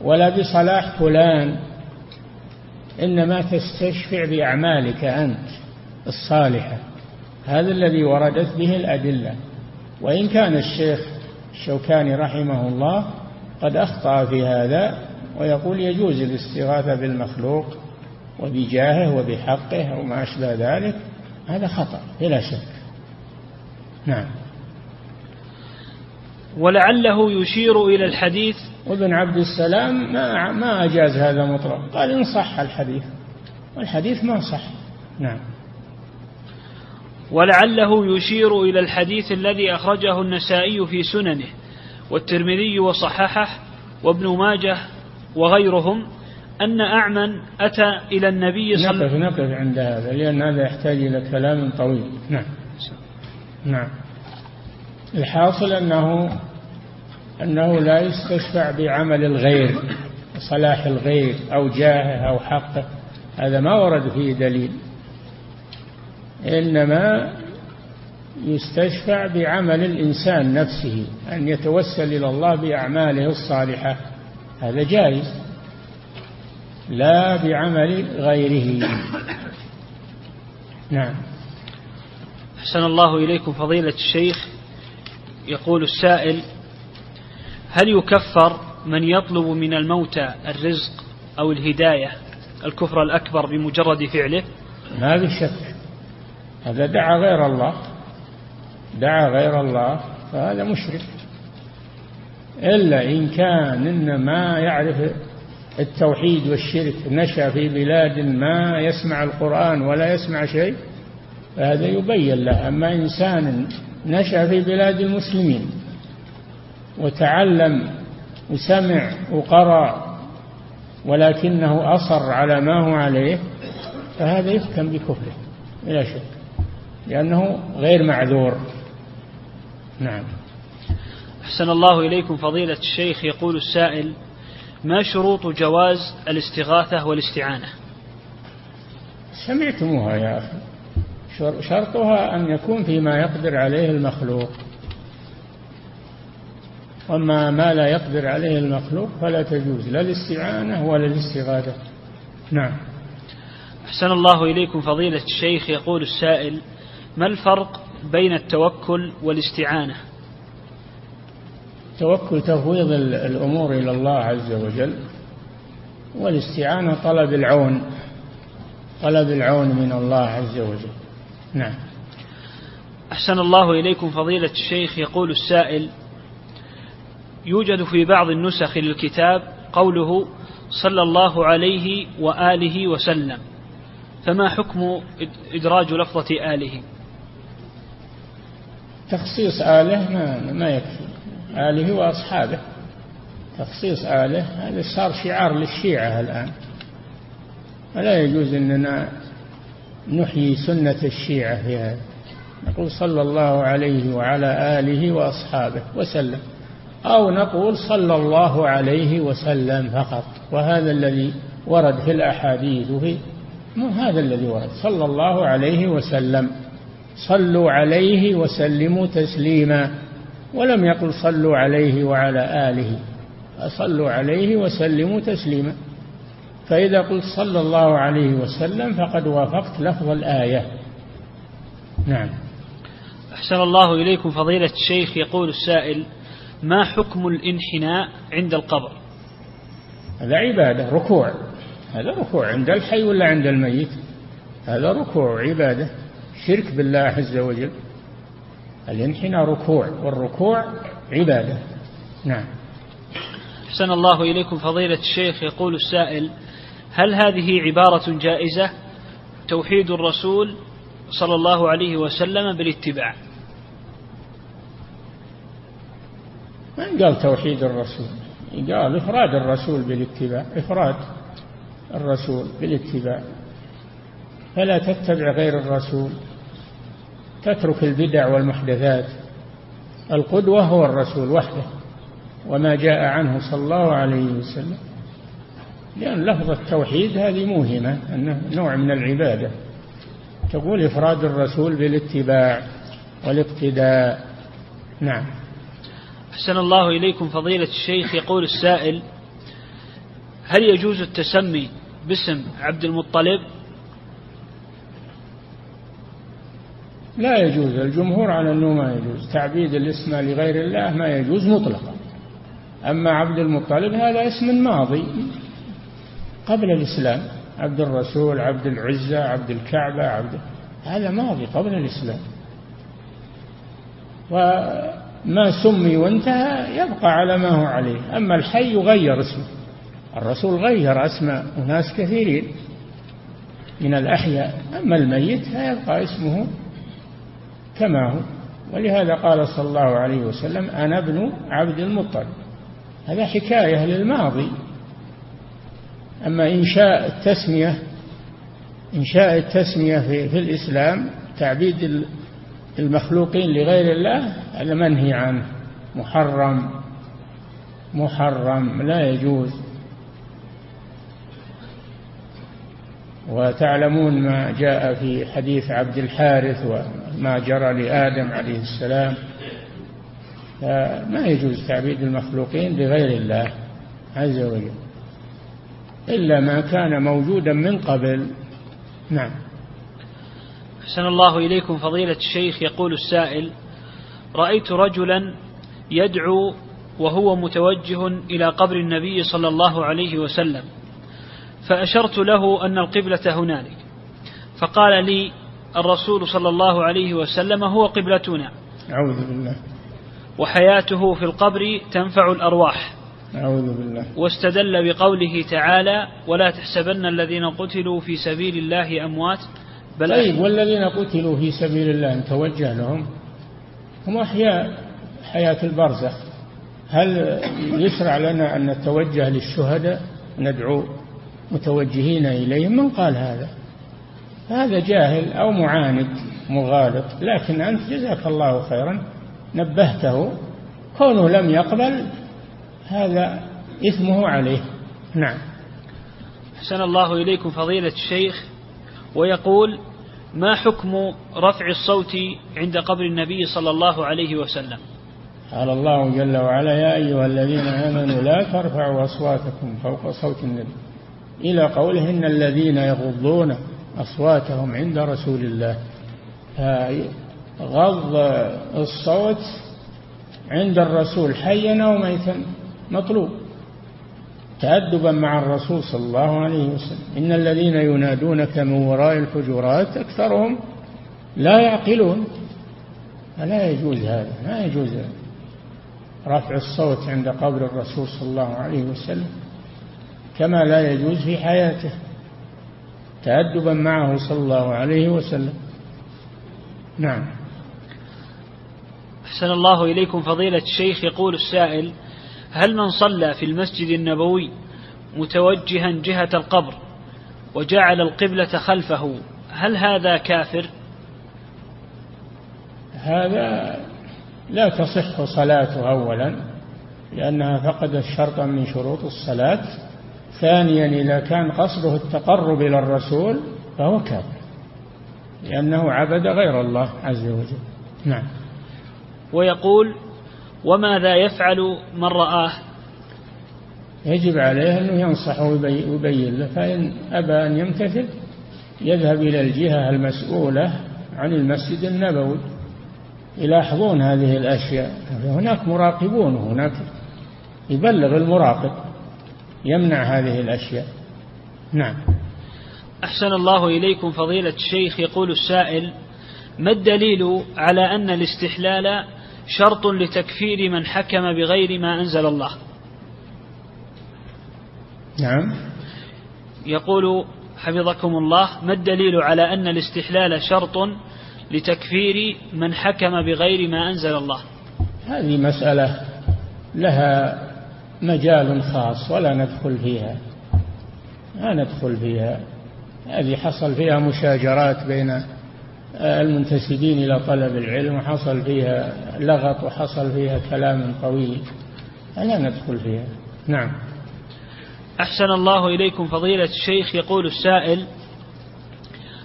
ولا بصلاح فلان. إنما تستشفع بأعمالك أنت الصالحة. هذا الذي وردت به الأدلة. وإن كان الشيخ الشوكاني رحمه الله قد أخطأ في هذا ويقول يجوز الاستغاثة بالمخلوق وبجاهه وبحقه أو ما أشبه ذلك هذا خطأ بلا شك. نعم. ولعله يشير إلى الحديث وابن عبد السلام ما ما أجاز هذا مطلق قال إن صح الحديث والحديث ما صح. نعم. ولعله يشير إلى الحديث الذي أخرجه النسائي في سننه والترمذي وصححه وابن ماجه وغيرهم أن أعمى أتى إلى النبي صلى نقف نقف عند هذا لأن هذا يحتاج إلى كلام طويل. نعم. نعم. الحاصل أنه أنه لا يستشفع بعمل الغير صلاح الغير أو جاهه أو حقه. هذا ما ورد فيه دليل. إنما يستشفع بعمل الإنسان نفسه أن يتوسل إلى الله بأعماله الصالحة. هذا جائز. لا بعمل غيره. نعم. أحسن الله إليكم فضيلة الشيخ. يقول السائل هل يكفر من يطلب من الموتى الرزق أو الهداية الكفر الأكبر بمجرد فعله؟ ما في شك. هذا دعا غير الله. دعا غير الله فهذا مشرك. إلا إن كان إن ما يعرف التوحيد والشرك نشأ في بلاد ما يسمع القرآن ولا يسمع شيء فهذا يبين له. أما إنسان نشأ في بلاد المسلمين وتعلم وسمع وقرأ ولكنه أصر على ما هو عليه فهذا يحكم بكفره بلا شك. لأنه غير معذور. نعم. أحسن الله إليكم فضيلة الشيخ. يقول السائل ما شروط جواز الاستغاثة والاستعانة؟ سمعتموها يا أخي. شرطها أن يكون فيما يقدر عليه المخلوق. وما ما لا يقدر عليه المخلوق فلا تجوز لا الاستعانة ولا الاستغاثة. نعم. أحسن الله إليكم فضيلة الشيخ. يقول السائل ما الفرق بين التوكل والاستعانة؟ التوكل تفويض الأمور إلى الله عز وجل والاستعانة طلب العون طلب العون من الله عز وجل. نعم. أحسن الله إليكم فضيلة الشيخ. يقول السائل يوجد في بعض النسخ للكتاب قوله صلى الله عليه وآله وسلم فما حكم إدراج لفظة آله؟ تخصيص آله ما, ما يكفي. آله وأصحابه. تخصيص آله هذا صار شعار للشيعة الآن. فلا يجوز أننا نحيي سنة الشيعة في هذا. نقول صلى الله عليه وعلى آله وأصحابه وسلم. أو نقول صلى الله عليه وسلم فقط. وهذا الذي ورد في الأحاديث وفي مو هذا الذي ورد. صلى الله عليه وسلم. صلوا عليه وسلموا تسليما. ولم يقل صلوا عليه وعلى آله. صلوا عليه وسلموا تسليما. فإذا قلت صلى الله عليه وسلم فقد وافقت لفظ الآية. نعم. أحسن الله إليكم فضيلة الشيخ. يقول السائل ما حكم الانحناء عند القبر؟ هذا عبادة ركوع. هذا ركوع. عند الحي ولا عند الميت؟ هذا ركوع عبادة. شرك بالله عز وجل. الانحناء ركوع والركوع عبادة. نعم. أحسن الله إليكم فضيلة الشيخ. يقول السائل هل هذه عبارة جائزة؟ توحيد الرسول صلى الله عليه وسلم بالاتباع. من قال توحيد الرسول؟ قال إفراد الرسول بالاتباع. إفراد الرسول بالاتباع. فلا تتبع غير الرسول. تترك البدع والمحدثات. القدوة هو الرسول وحده وما جاء عنه صلى الله عليه وسلم. لأن لفظ التوحيد هذه موهمة أنه نوع من العبادة. تقول إفراد الرسول بالاتباع والاقتداء. نعم. أحسن الله إليكم فضيلة الشيخ. يقول السائل هل يجوز التسمي باسم عبد المطلب؟ لا يجوز الجمهور على أنه ما يجوز. تعبيد الاسم لغير الله ما يجوز مطلقا. أما عبد المطلب هذا اسم ماضي. قبل الإسلام عبد الرسول عبد العزة عبد الكعبة عبد هذا ماضي قبل الإسلام. ما سمي وانتهى يبقى على ما هو عليه. أما الحي يغير اسمه. الرسول غير أسماء أناس كثيرين من الأحياء. أما الميت فيبقى اسمه كما هو ولهذا قال صلى الله عليه وسلم أنا ابن عبد المطلب. هذا حكاية للماضي. أما إنشاء التسمية إنشاء التسمية في, في الإسلام تعبيد المخلوقين لغير الله هذا منهي عنه. محرم. محرم لا يجوز. وتعلمون ما جاء في حديث عبد الحارث وما جرى لآدم عليه السلام. فما يجوز تعبيد المخلوقين لغير الله عز وجل. إلا ما كان موجودا من قبل. نعم. أحسن الله إليكم فضيلة الشيخ. يقول السائل رأيت رجلا يدعو وهو متوجه إلى قبر النبي صلى الله عليه وسلم فأشرت له أن القبلة هنالك فقال لي الرسول صلى الله عليه وسلم هو قبلتنا. أعوذ بالله. وحياته في القبر تنفع الأرواح. أعوذ بالله. واستدل بقوله تعالى ولا تحسبن الذين قتلوا في سبيل الله أموات بل طيب والذين قتلوا في سبيل الله توجه لهم؟ هم أحياء حياة البرزخ. هل يشرع لنا أن نتوجه للشهداء؟ ندعو متوجهين إليهم. من قال هذا؟ هذا جاهل أو معاند مغالط لكن أنت جزاك الله خيرا نبهته. كونه لم يقبل هذا إثمه عليه. نعم. حسن الله إليكم فضيلة الشيخ ويقول ما حكم رفع الصوت عند قبر النبي صلى الله عليه وسلم؟ قال الله جل وعلا يا أيها الذين آمنوا لا ترفعوا أصواتكم فوق صوت النبي. إلى قوله إن الذين يغضون أصواتهم عند رسول الله. غض الصوت عند الرسول حيا أو ميتا مطلوب. تأدبا مع الرسول صلى الله عليه وسلم. إن الذين ينادونك من وراء الحجرات أكثرهم لا يعقلون. فلا يجوز هذا لا يجوز رفع الصوت عند قبر الرسول صلى الله عليه وسلم كما لا يجوز في حياته. تأدبا معه صلى الله عليه وسلم. نعم. أحسن الله إليكم فضيلة الشيخ. يقول السائل هل من صلى في المسجد النبوي متوجها جهة القبر وجعل القبلة خلفه هل هذا كافر؟ هذا لا تصح صلاته أولا لأنها فقدت شرطا من شروط الصلاة. ثانيا إذا كان قصده التقرب إلى الرسول فهو كافر لأنه عبد غير الله عز وجل. نعم. ويقول وماذا يفعل من رآه؟ يجب عليه أنه ينصح ويبين له فإن أبى أن يمتثل يذهب إلى الجهة المسؤولة عن المسجد النبوي يلاحظون هذه الأشياء هناك مراقبون هناك يبلغ المراقب. يمنع هذه الأشياء. نعم. أحسن الله إليكم فضيلة الشيخ. يقول السائل ما الدليل على أن الاستحلال شرط لتكفير من حكم بغير ما أنزل الله؟ نعم. يقول حفظكم الله ما الدليل على أن الاستحلال شرط لتكفير من حكم بغير ما أنزل الله؟ هذه مسألة لها مجال خاص ولا ندخل فيها. لا ندخل فيها. هذه حصل فيها مشاجرات بين المنتسبين إلى طلب العلم وحصل فيها لغط وحصل فيها كلام طويل لا ندخل فيها. نعم. أحسن الله إليكم فضيلة الشيخ. يقول السائل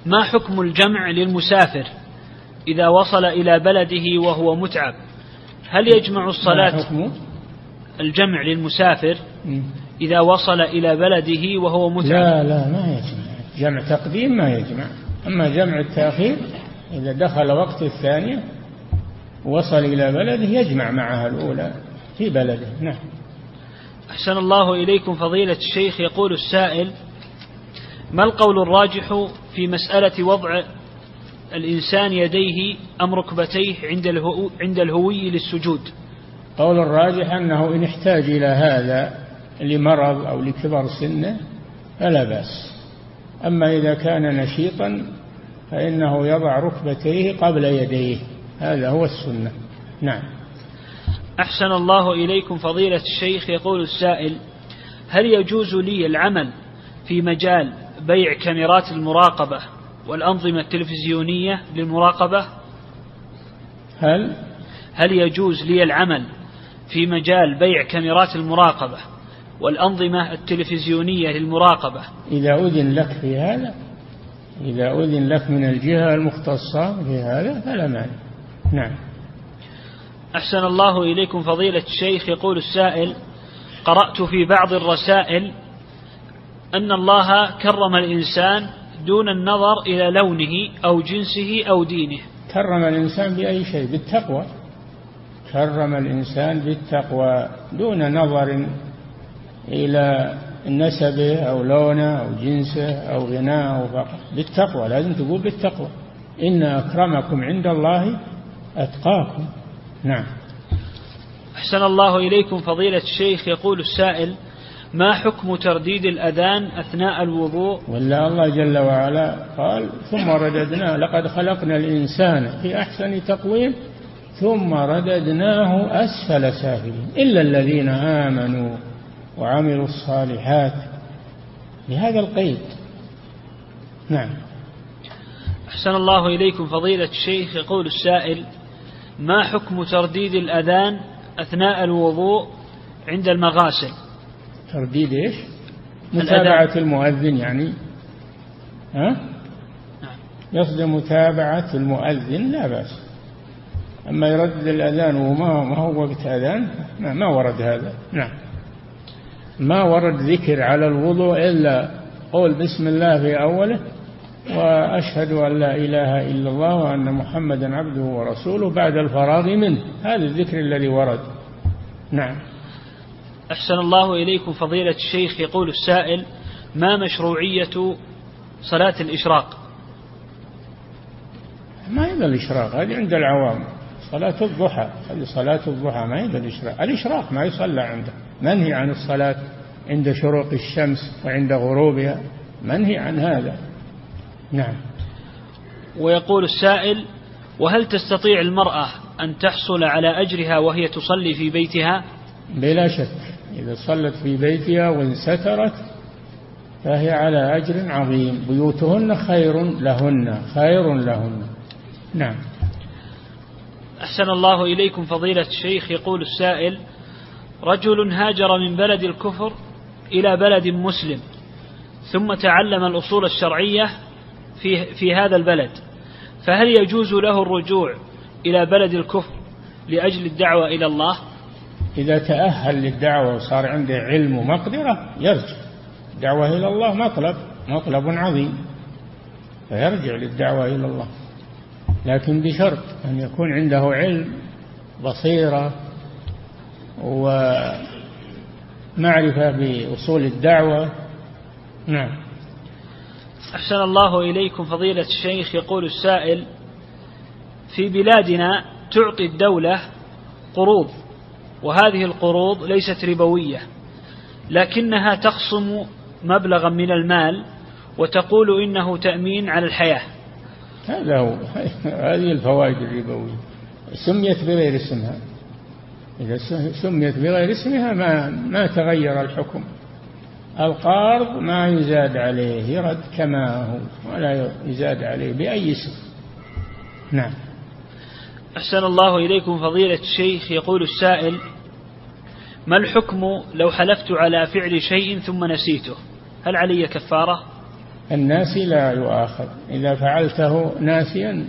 ما حكم الجمع للمسافر إذا وصل إلى بلده وهو متعب؟ هل يجمع الصلاة؟ ما حكم الجمع للمسافر إذا وصل إلى بلده وهو متعب. لا لا ما يجمع. جمع تقديم ما يجمع. أما جمع التأخير إذا دخل وقت الثانية وصل إلى بلده يجمع معها الأولى في بلده. نعم. أحسن الله إليكم فضيلة الشيخ. يقول السائل ما القول الراجح في مسألة وضع الإنسان يديه أم ركبتيه عند الهو عند الهوي للسجود؟ قول الراجح أنه إن احتاج إلى هذا لمرض أو لكبر سنه فلا بأس. أما إذا كان نشيطا فإنه يضع ركبتيه قبل يديه. هذا هو السنة. نعم. أحسن الله إليكم فضيلة الشيخ. يقول السائل هل يجوز لي العمل في مجال بيع كاميرات المراقبة والأنظمة التلفزيونية للمراقبة؟ هل؟ هل يجوز لي العمل في مجال بيع كاميرات المراقبة والأنظمة التلفزيونية للمراقبة. إذا أذن لك في هذا إذا أذن لك من الجهة المختصة في هذا فلا مانع. نعم. أحسن الله إليكم فضيلة الشيخ. يقول السائل قرأت في بعض الرسائل أن الله كرم الإنسان دون النظر إلى لونه أو جنسه أو دينه. كرم الإنسان بأي شيء؟ بالتقوى. كرم الإنسان بالتقوى دون نظر إلى نسبه أو لونه أو جنسه أو غناه أو فقر بالتقوى لازم تقول بالتقوى إن أكرمكم عند الله أتقاكم. نعم. أحسن الله إليكم فضيلة الشيخ. يقول السائل ما حكم ترديد الأذان أثناء الوضوء؟ ولا الله جل وعلا قال ثم رددناه. لقد خلقنا الإنسان في أحسن تقويم. ثم رددناه أسفل سافلين إلا الذين آمنوا وعملوا الصالحات بهذا القيد. نعم. أحسن الله إليكم فضيلة الشيخ. يقول السائل ما حكم ترديد الأذان أثناء الوضوء عند المغاسل؟ ترديد إيش؟ متابعة المؤذن يعني. ها؟ نعم. يصد متابعة المؤذن لا بأس. أما يردد الأذان وما ما هو وقت أذان ما, ما ورد هذا. نعم. ما ورد ذكر على الوضوء إلا قول بسم الله في أوله وأشهد أن لا إله إلا الله وأن محمدا عبده ورسوله بعد الفراغ منه. هذا الذكر الذي ورد. نعم. أحسن الله إليكم فضيلة الشيخ. يقول السائل ما مشروعية صلاة الإشراق؟ ما هي الإشراق؟ هذه عند العوام. صلاة الضحى. هذه صلاة الضحى ما هي الإشراق. الإشراق ما يصلى عنده. منهي عن الصلاة عند شروق الشمس وعند غروبها. منهي عن هذا. نعم. ويقول السائل وهل تستطيع المرأة أن تحصل على أجرها وهي تصلي في بيتها؟ بلا شك. إذا صلت في بيتها وانسترت فهي على أجر عظيم. بيوتهن خير لهن. خير لهن. نعم. أحسن الله إليكم فضيلة الشيخ. يقول السائل رجل هاجر من بلد الكفر إلى بلد مسلم ثم تعلم الأصول الشرعية في, في هذا البلد فهل يجوز له الرجوع إلى بلد الكفر لأجل الدعوة إلى الله؟ إذا تأهل للدعوة وصار عنده علم ومقدرة يرجع. الدعوة إلى الله مطلب مطلب عظيم فيرجع للدعوة إلى الله. لكن بشرط أن يكون عنده علم بصيرة ومعرفة بأصول الدعوة. نعم. أحسن الله إليكم فضيلة الشيخ. يقول السائل في بلادنا تعطي الدولة قروض وهذه القروض ليست ربوية لكنها تخصم مبلغا من المال وتقول إنه تأمين على الحياة. هذا هو. هذه الفوائد الربوية سميت بغير اسمها. إذا سميت بغير اسمها ما ما تغير الحكم. القارض ما يزاد عليه يرد كما هو ولا يزاد عليه بأي اسم. نعم. أحسن الله إليكم فضيلة الشيخ. يقول السائل ما الحكم لو حلفت على فعل شيء ثم نسيته؟ هل علي كفارة؟ الناسي لا يؤاخذ. إذا فعلته ناسيا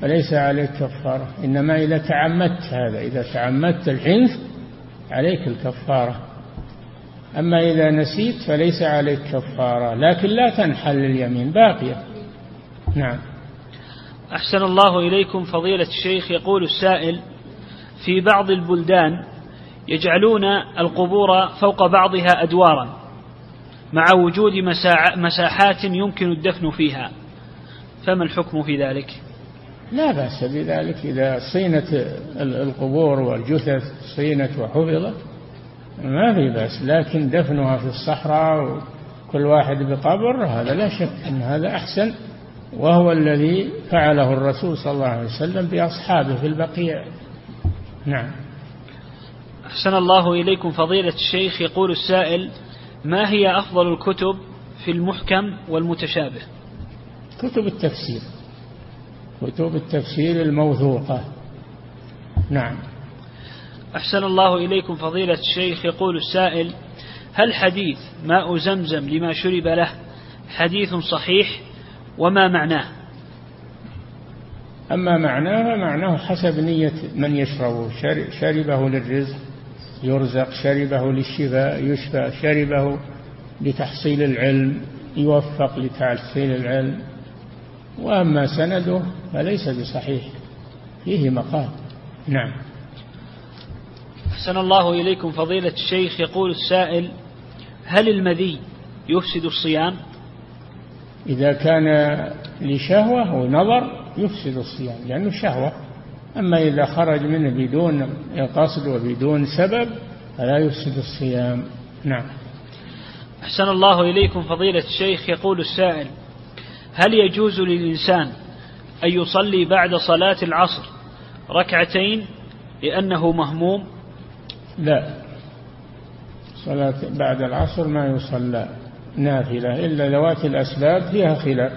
فليس عليك كفارة. إنما إذا تعمدت هذا إذا تعمدت الحنث عليك الكفارة. أما إذا نسيت فليس عليك كفارة. لكن لا تنحل اليمين باقية. نعم. أحسن الله إليكم فضيلة الشيخ. يقول السائل في بعض البلدان يجعلون القبور فوق بعضها أدوارا. مع وجود مساحات يمكن الدفن فيها. فما الحكم في ذلك؟ لا بأس بذلك. إذا صينت القبور والجثث صينت وحفظت ما في بأس. لكن دفنها في الصحراء وكل واحد بقبر هذا لا شك أن هذا أحسن. وهو الذي فعله الرسول صلى الله عليه وسلم بأصحابه في البقيع. نعم. أحسن الله إليكم فضيلة الشيخ. يقول السائل ما هي أفضل الكتب في المحكم والمتشابه؟ كتب التفسير. كتب التفسير الموثوقة. نعم. أحسن الله إليكم فضيلة الشيخ. يقول السائل هل حديث ماء زمزم لما شرب له حديث صحيح وما معناه؟ أما معناه معناه حسب نية من يشربه شربه للرزق. يرزق شربه للشفاء يشفى شربه لتحصيل العلم يوفق لتحصيل العلم. وأما سنده فليس بصحيح. فيه مقال. نعم. أحسن الله إليكم فضيلة الشيخ. يقول السائل هل المذي يفسد الصيام؟ إذا كان لشهوة ونظر يفسد الصيام لأنه شهوة. أما إذا خرج منه بدون قصد وبدون سبب فلا يفسد الصيام. نعم. أحسن الله إليكم فضيلة الشيخ. يقول السائل هل يجوز للإنسان أن يصلي بعد صلاة العصر ركعتين لأنه مهموم؟ لا. صلاة بعد العصر ما يصلى نافلة إلا ذوات الأسباب فيها خلاف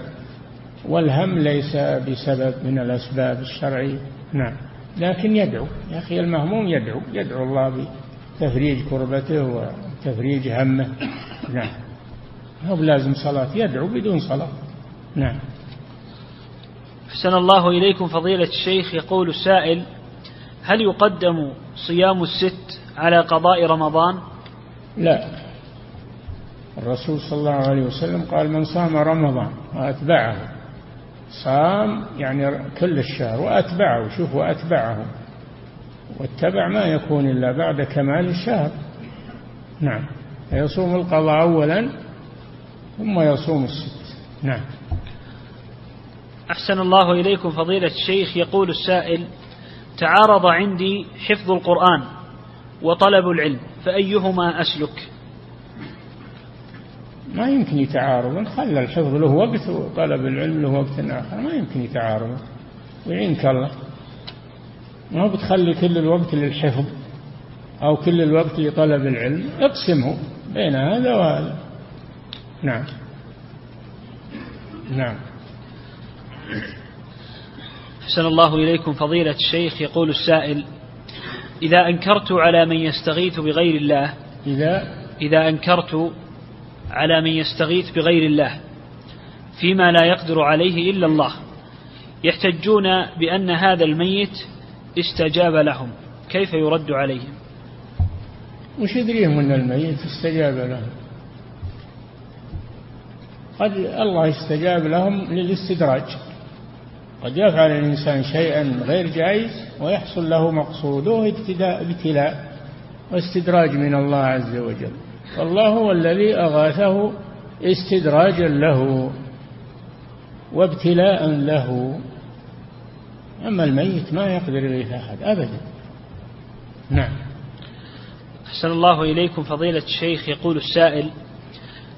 والهم ليس بسبب من الأسباب الشرعية. نعم. لكن يدعو. يا أخي المهموم يدعو. يدعو الله بتفريج كربته وتفريج همه. نعم. هو لازم صلاة. يدعو بدون صلاة. نعم. أحسن الله إليكم فضيلة الشيخ. يقول السائل هل يقدم صيام الست على قضاء رمضان؟ لا. الرسول صلى الله عليه وسلم قال من صام رمضان وأتبعه صام يعني كل الشهر وأتبعه شوف وأتبعه. واتبع ما يكون إلا بعد كمال الشهر. نعم. يصوم القضاء أولا ثم يصوم الست. نعم. أحسن الله إليكم فضيلة الشيخ. يقول السائل تعارض عندي حفظ القرآن وطلب العلم فأيهما أسلك؟ ما يمكن يتعارض. خلى الحفظ له وقت وطلب العلم له وقت آخر ما يمكن يتعارض. ويعينك الله. ما بتخلي كل الوقت للحفظ أو كل الوقت لطلب العلم. اقسمه بين هذا وهذا. نعم. نعم. أحسن الله إليكم فضيلة الشيخ. يقول السائل إذا أنكرت على من يستغيث بغير الله إذا؟ إذا أنكرت على من يستغيث بغير الله فيما لا يقدر عليه إلا الله يحتجون بأن هذا الميت استجاب لهم كيف يرد عليهم؟ وش يدريهم أن الميت استجاب لهم؟ قد الله استجاب لهم للاستدراج قد يفعل الإنسان شيئا غير جائز ويحصل له مقصوده ابتلاء واستدراج من الله عز وجل. والله هو الذي أغاثه استدراجا له وابتلاء له. أما الميت ما يقدر إليه أحد أبدا. نعم. أحسن الله إليكم فضيلة الشيخ. يقول السائل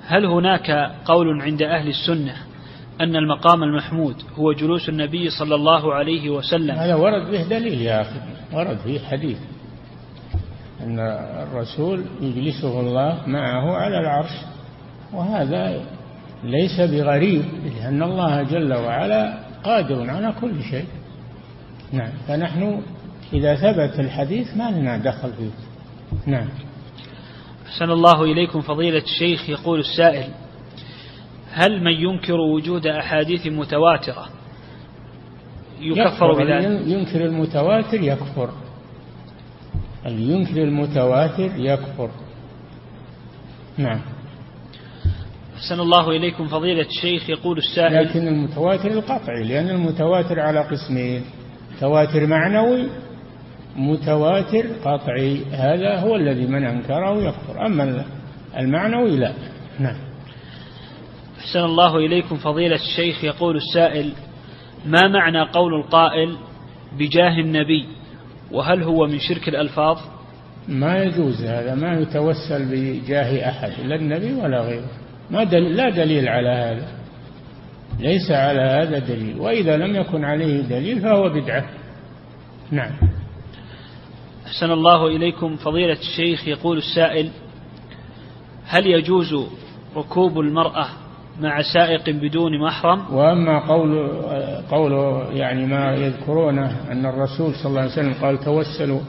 هل هناك قول عند أهل السنة أن المقام المحمود هو جلوس النبي صلى الله عليه وسلم؟ هذا ورد به دليل يا أخي ورد فيه حديث. أن الرسول يجلسه الله معه على العرش. وهذا ليس بغريب لأن الله جل وعلا قادر على كل شيء. نعم. فنحن إذا ثبت الحديث ما لنا دخل فيه. نعم. أحسن الله إليكم فضيلة الشيخ. يقول السائل هل من ينكر وجود أحاديث متواترة؟ يكفر بذلك. ينكر المتواتر يكفر. اللي ينكر المتواتر يكفر. نعم. أحسن الله إليكم فضيلة الشيخ. يقول السائل لكن المتواتر القطعي لأن المتواتر على قسمين تواتر معنوي متواتر قطعي. هذا هو الذي من أنكره يكفر أما المعنوي لا. نعم. أحسن الله إليكم فضيلة الشيخ. يقول السائل ما معنى قول القائل بجاه النبي؟ وهل هو من شرك الألفاظ؟ ما يجوز هذا ما يتوسل بجاه أحد لا النبي ولا غيره. ما دل لا دليل على هذا. ليس على هذا دليل. وإذا لم يكن عليه دليل فهو بدعة. نعم. أحسن الله إليكم. فضيلة الشيخ يقول السائل هل يجوز ركوب المرأة مع سائق بدون محرم. وأما قول قول يعني ما يذكرونه أن الرسول صلى الله عليه وسلم قال توسلوا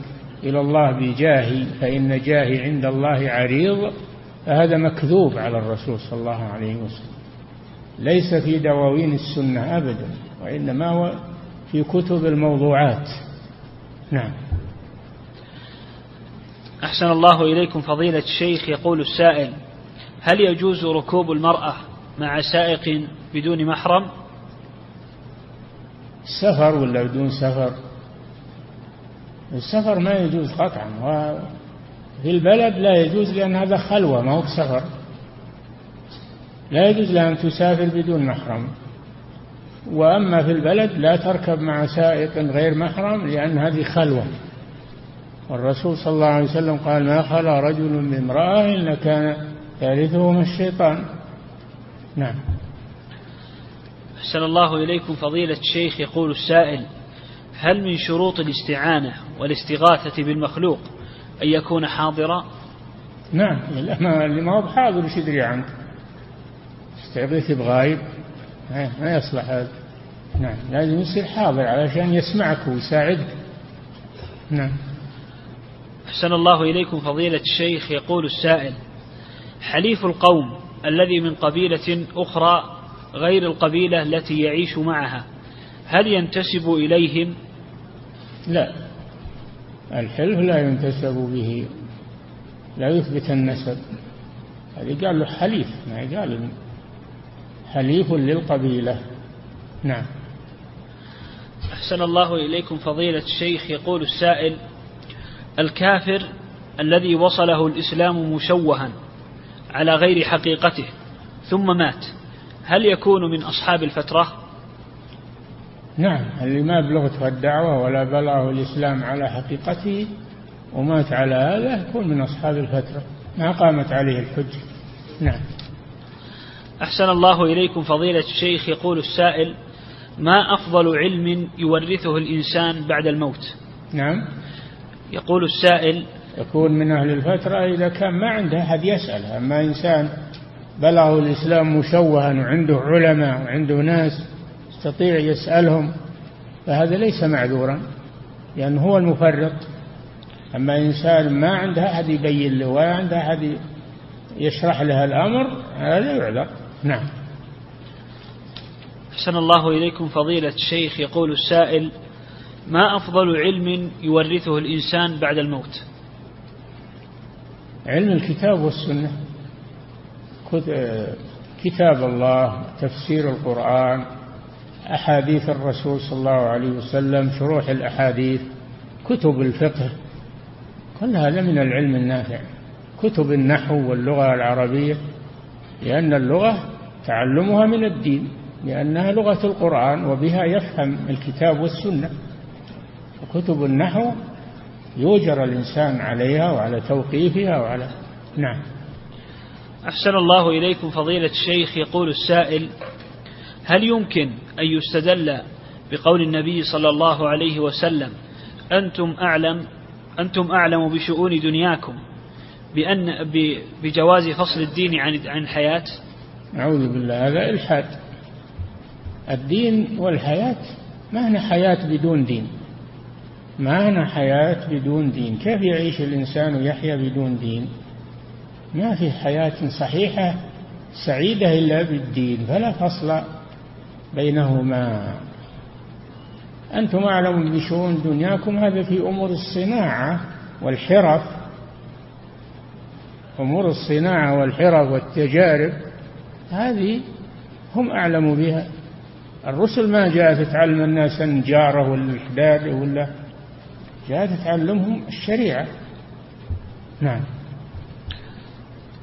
إلى الله بجاهي فإن جاهي عند الله عريض فهذا مكذوب على الرسول صلى الله عليه وسلم. ليس في دواوين السنة أبدا وإنما هو في كتب الموضوعات. نعم. أحسن الله إليكم فضيلة الشيخ يقول السائل هل يجوز ركوب المرأة مع سائق بدون محرم؟ سفر ولا بدون سفر؟ السفر ما يجوز قطعا وفي البلد لا يجوز لأن هذا خلوة ما هو بسفر. لا يجوز لها أن تسافر بدون محرم. وأما في البلد لا تركب مع سائق غير محرم لأن هذه خلوة. والرسول صلى الله عليه وسلم قال ما خلا رجل بامرأة إلا كان ثالثهما الشيطان. نعم. أحسن الله إليكم فضيلة الشيخ. يقول السائل هل من شروط الاستعانة والاستغاثة بالمخلوق أن يكون حاضرا؟ نعم اللي ما هو بحاضر إيش يدري عنك استغيث بغايب ما يصلح هذا. نعم لازم يصير حاضر علشان يسمعك ويساعدك. نعم. أحسن الله إليكم فضيلة الشيخ. يقول السائل حليف القوم الذي من قبيلة أخرى غير القبيلة التي يعيش معها. هل ينتسب إليهم؟ لا. الحلف لا ينتسب به. لا يثبت النسب. هذه قال له حليف. ما قال حليف للقبيلة. نعم. أحسن الله إليكم فضيلة الشيخ. يقول السائل الكافر الذي وصله الإسلام مشوها. على غير حقيقته ثم مات. هل يكون من أصحاب الفترة؟ نعم اللي ما بلغته الدعوة ولا بلغه الإسلام على حقيقته ومات على هذا يكون من أصحاب الفترة ما قامت عليه الحجة. نعم. أحسن الله إليكم فضيلة الشيخ يقول السائل ما أفضل علم يورثه الإنسان بعد الموت؟ نعم. يقول السائل يكون من أهل الفترة إذا كان ما عنده أحد يسأل. أما إنسان بلغه الإسلام مشوها وعنده علماء وعنده ناس يستطيع يسألهم فهذا ليس معذورا لأنه هو المفرط. أما إنسان ما عنده أحد يبين له ولا عنده أحد يشرح له الأمر هذا يعذر. نعم. أحسن الله إليكم فضيلة الشيخ. يقول السائل ما أفضل علم يورثه الإنسان بعد الموت؟ علم الكتاب والسنة. كتاب الله تفسير القرآن أحاديث الرسول صلى الله عليه وسلم شروح الأحاديث كتب الفقه كل هذا من العلم النافع. كتب النحو واللغة العربية لأن اللغة تعلمها من الدين لأنها لغة القرآن وبها يفهم الكتاب والسنة. وكتب النحو يوجر الإنسان عليها وعلى توقيفها وعلى نعم. أحسن الله إليكم فضيلة الشيخ. يقول السائل هل يمكن أن يستدل بقول النبي صلى الله عليه وسلم أنتم أعلم أنتم أعلم بشؤون دنياكم بأن بجواز فصل الدين عن عن الحياة؟ أعوذ بالله هذا إلحاد. الدين والحياة ما هنا حياة بدون دين. ما هنا حياة بدون دين. كيف يعيش الإنسان ويحيا بدون دين؟ ما في حياة صحيحة سعيدة إلا بالدين فلا فصل بينهما. أنتم أعلم بشؤون دنياكم هذا في أمور الصناعة والحرف. أمور الصناعة والحرف والتجارب هذه هم أعلم بها. الرسل ما جاءت تعلم الناس النجارة ولا الحداد ولا جاءت تعلمهم الشريعة. نعم.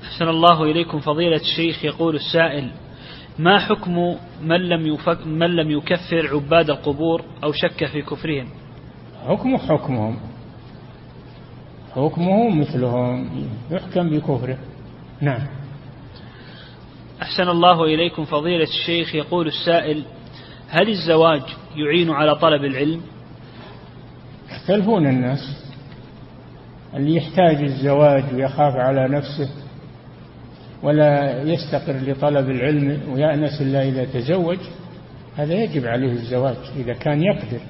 أحسن الله إليكم فضيلة الشيخ. يقول السائل ما حكم من لم, يفك من لم يكفر عباد القبور أو شك في كفرهم؟ حكمه حكمهم. حكمه مثلهم. يحكم بكفره. نعم. أحسن الله إليكم فضيلة الشيخ. يقول السائل هل الزواج يعين على طلب العلم؟ يختلفون الناس. اللي يحتاج الزواج ويخاف على نفسه ولا يستقر لطلب العلم ويأنس إلا إذا تزوج هذا يجب عليه الزواج إذا كان يقدر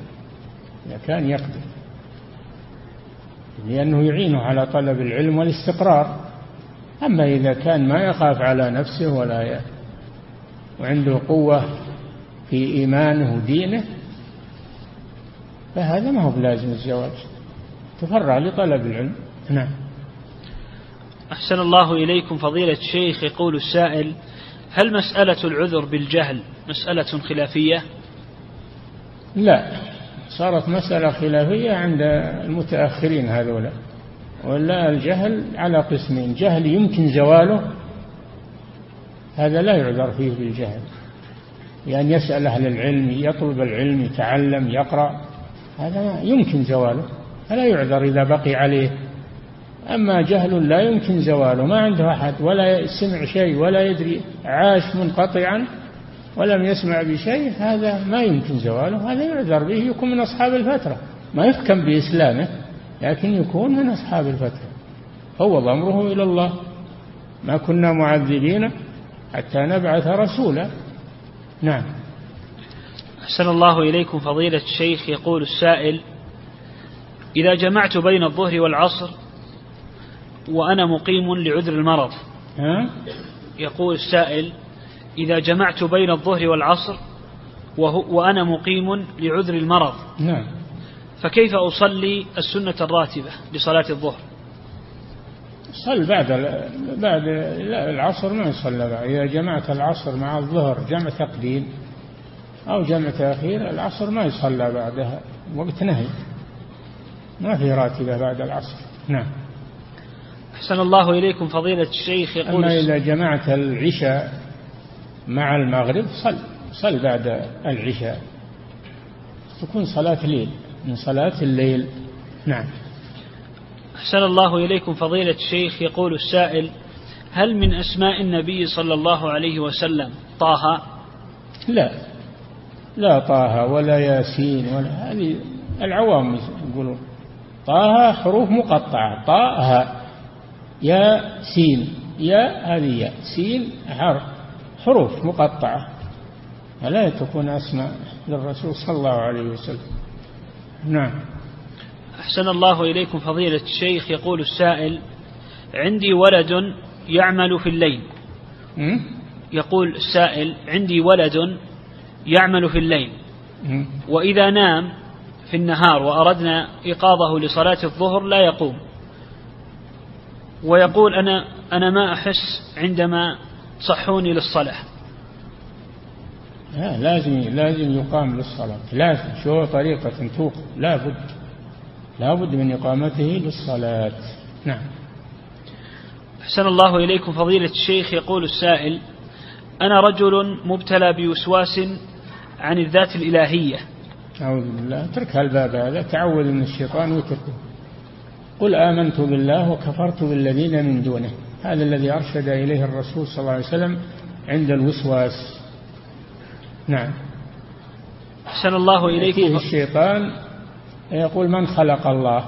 إذا كان يقدر. لأنه يعينه على طلب العلم والاستقرار. أما إذا كان ما يخاف على نفسه ولا ي... وعنده قوة في إيمانه ودينه فهذا ما هو بلازم الزواج. تفرع لطلب العلم. نعم. أحسن الله إليكم فضيلة الشيخ. يقول السائل هل مسألة العذر بالجهل مسألة خلافية؟ لا. صارت مسألة خلافية عند المتأخرين هذولا ولا الجهل على قسمين. جهل يمكن زواله هذا لا يعذر فيه بالجهل. لأن يسأل أهل العلم يطلب العلم يتعلم يقرأ. هذا يمكن زواله فلا يعذر إذا بقي عليه. أما جهل لا يمكن زواله ما عنده أحد ولا سمع شيء ولا يدري عاش منقطعا ولم يسمع بشيء هذا ما يمكن زواله هذا يعذر به يكون من أصحاب الفترة. ما يحكم بإسلامه لكن يكون من أصحاب الفترة. فوض أمره إلى الله. ما كنا معذبين حتى نبعث رسولا. نعم. أحسن الله إليكم فضيلة الشيخ. يقول السائل إذا جمعت بين الظهر والعصر وأنا مقيم لعذر المرض؟ يقول السائل إذا جمعت بين الظهر والعصر وهو وأنا مقيم لعذر المرض نعم. فكيف أصلي السنة الراتبة لصلاة الظهر؟ صل بعد بعد العصر ما يصلى بعد. إذا جمعت العصر مع الظهر جمع تقديم. أو جمع تأخير العصر ما يصلى بعدها وقت نهي. ما في راتبة بعد العصر. نعم. أحسن الله إليكم فضيلة الشيخ. يقول أما إذا جمعت العشاء مع المغرب صل صل بعد العشاء. تكون صلاة ليل من صلاة الليل. نعم. أحسن الله إليكم فضيلة الشيخ. يقول السائل هل من أسماء النبي صلى الله عليه وسلم طه؟ لا. لا طه ولا ياسين ولا هذه العوام يقولون. طه حروف مقطعة. طه يا سين يا هذه يا. سين حرف حروف مقطعة. فلا تكون أسماء للرسول صلى الله عليه وسلم. نعم. أحسن الله إليكم فضيلة الشيخ. يقول السائل عندي ولد يعمل في الليل? يقول السائل عندي ولد يعمل في الليل? وإذا نام في النهار وأردنا إيقاظه لصلاة الظهر لا يقوم. ويقول أنا أنا ما أحس عندما تصحوني للصلاة. لا لازم لازم يقام للصلاة. لازم شو طريقة توقف؟ لا بد لا بد من إقامته للصلاة. نعم. أحسن الله إليكم فضيلة الشيخ. يقول السائل أنا رجل مبتلى بوسواس عن الذات الإلهية. أعوذ بالله. اترك هالباب هذا. تعوذ من الشيطان واتركه. قل آمنت بالله وكفرت بالذين من دونه. هذا الذي أرشد إليه الرسول صلى الله عليه وسلم عند الوسواس. نعم. أحسن الله يأتيه إليكم الشيطان يقول من خلق الله؟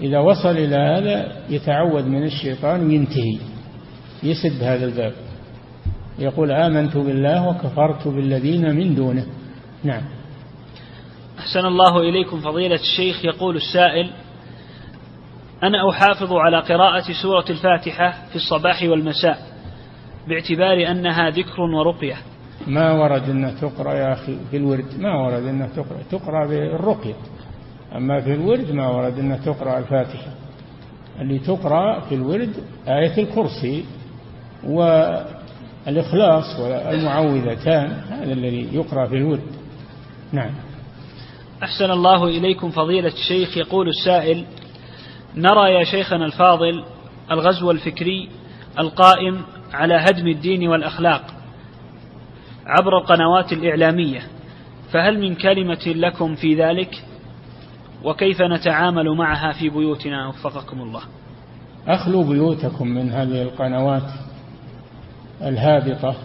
إذا وصل إلى هذا يتعوذ من الشيطان وينتهي. يسد هذا الباب. يقول آمنت بالله وكفرت بالذين من دونه. نعم. أحسن الله إليكم فضيلة الشيخ. يقول السائل أنا أحافظ على قراءة سورة الفاتحة في الصباح والمساء باعتبار أنها ذكر ورقية. ما ورد أنها تقرأ يا أخي في الورد؟ ما ورد أنها تقرأ تقرأ بالرقية. أما في الورد ما ورد أنها تقرأ الفاتحة. اللي تقرأ في الورد آية الكرسي والإخلاص والمعوذتان هذا الذي يقرأ في الورد نعم. أحسن الله إليكم فضيلة الشيخ. يقول السائل نرى يا شيخنا الفاضل الغزو الفكري القائم على هدم الدين والأخلاق عبر القنوات الإعلامية فهل من كلمة لكم في ذلك؟ وكيف نتعامل معها في بيوتنا؟ وفقكم الله. أخلوا بيوتكم من هذه القنوات. الهابطة.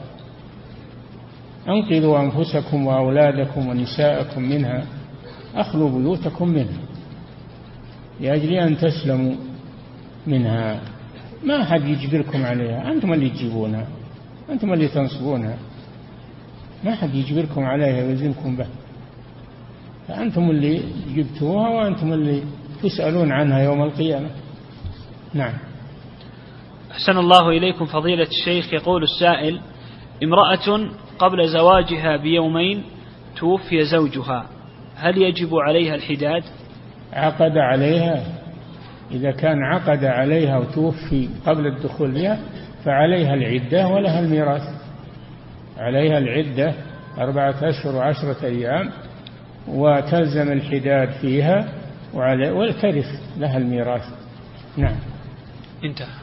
أنقذوا أنفسكم وأولادكم ونساءكم منها أخلوا بيوتكم منها. لأجل أن تسلموا منها. ما حد يجبركم عليها. أنتم اللي تجيبونها. أنتم اللي تنصبونها. ما حد يجبركم عليها ويلزمكم به. فأنتم اللي جبتوها وأنتم اللي تسألون عنها يوم القيامة. نعم. أحسن الله إليكم فضيلة الشيخ. يقول السائل امرأة قبل زواجها بيومين توفي زوجها هل يجب عليها الحداد عقد عليها. إذا كان عقد عليها وتوفي قبل الدخول بها فعليها العدة ولها الميراث. عليها العدة أربعة أشهر وعشرة أيام وتلزم الحداد فيها وترث لها الميراث. نعم. انتهى.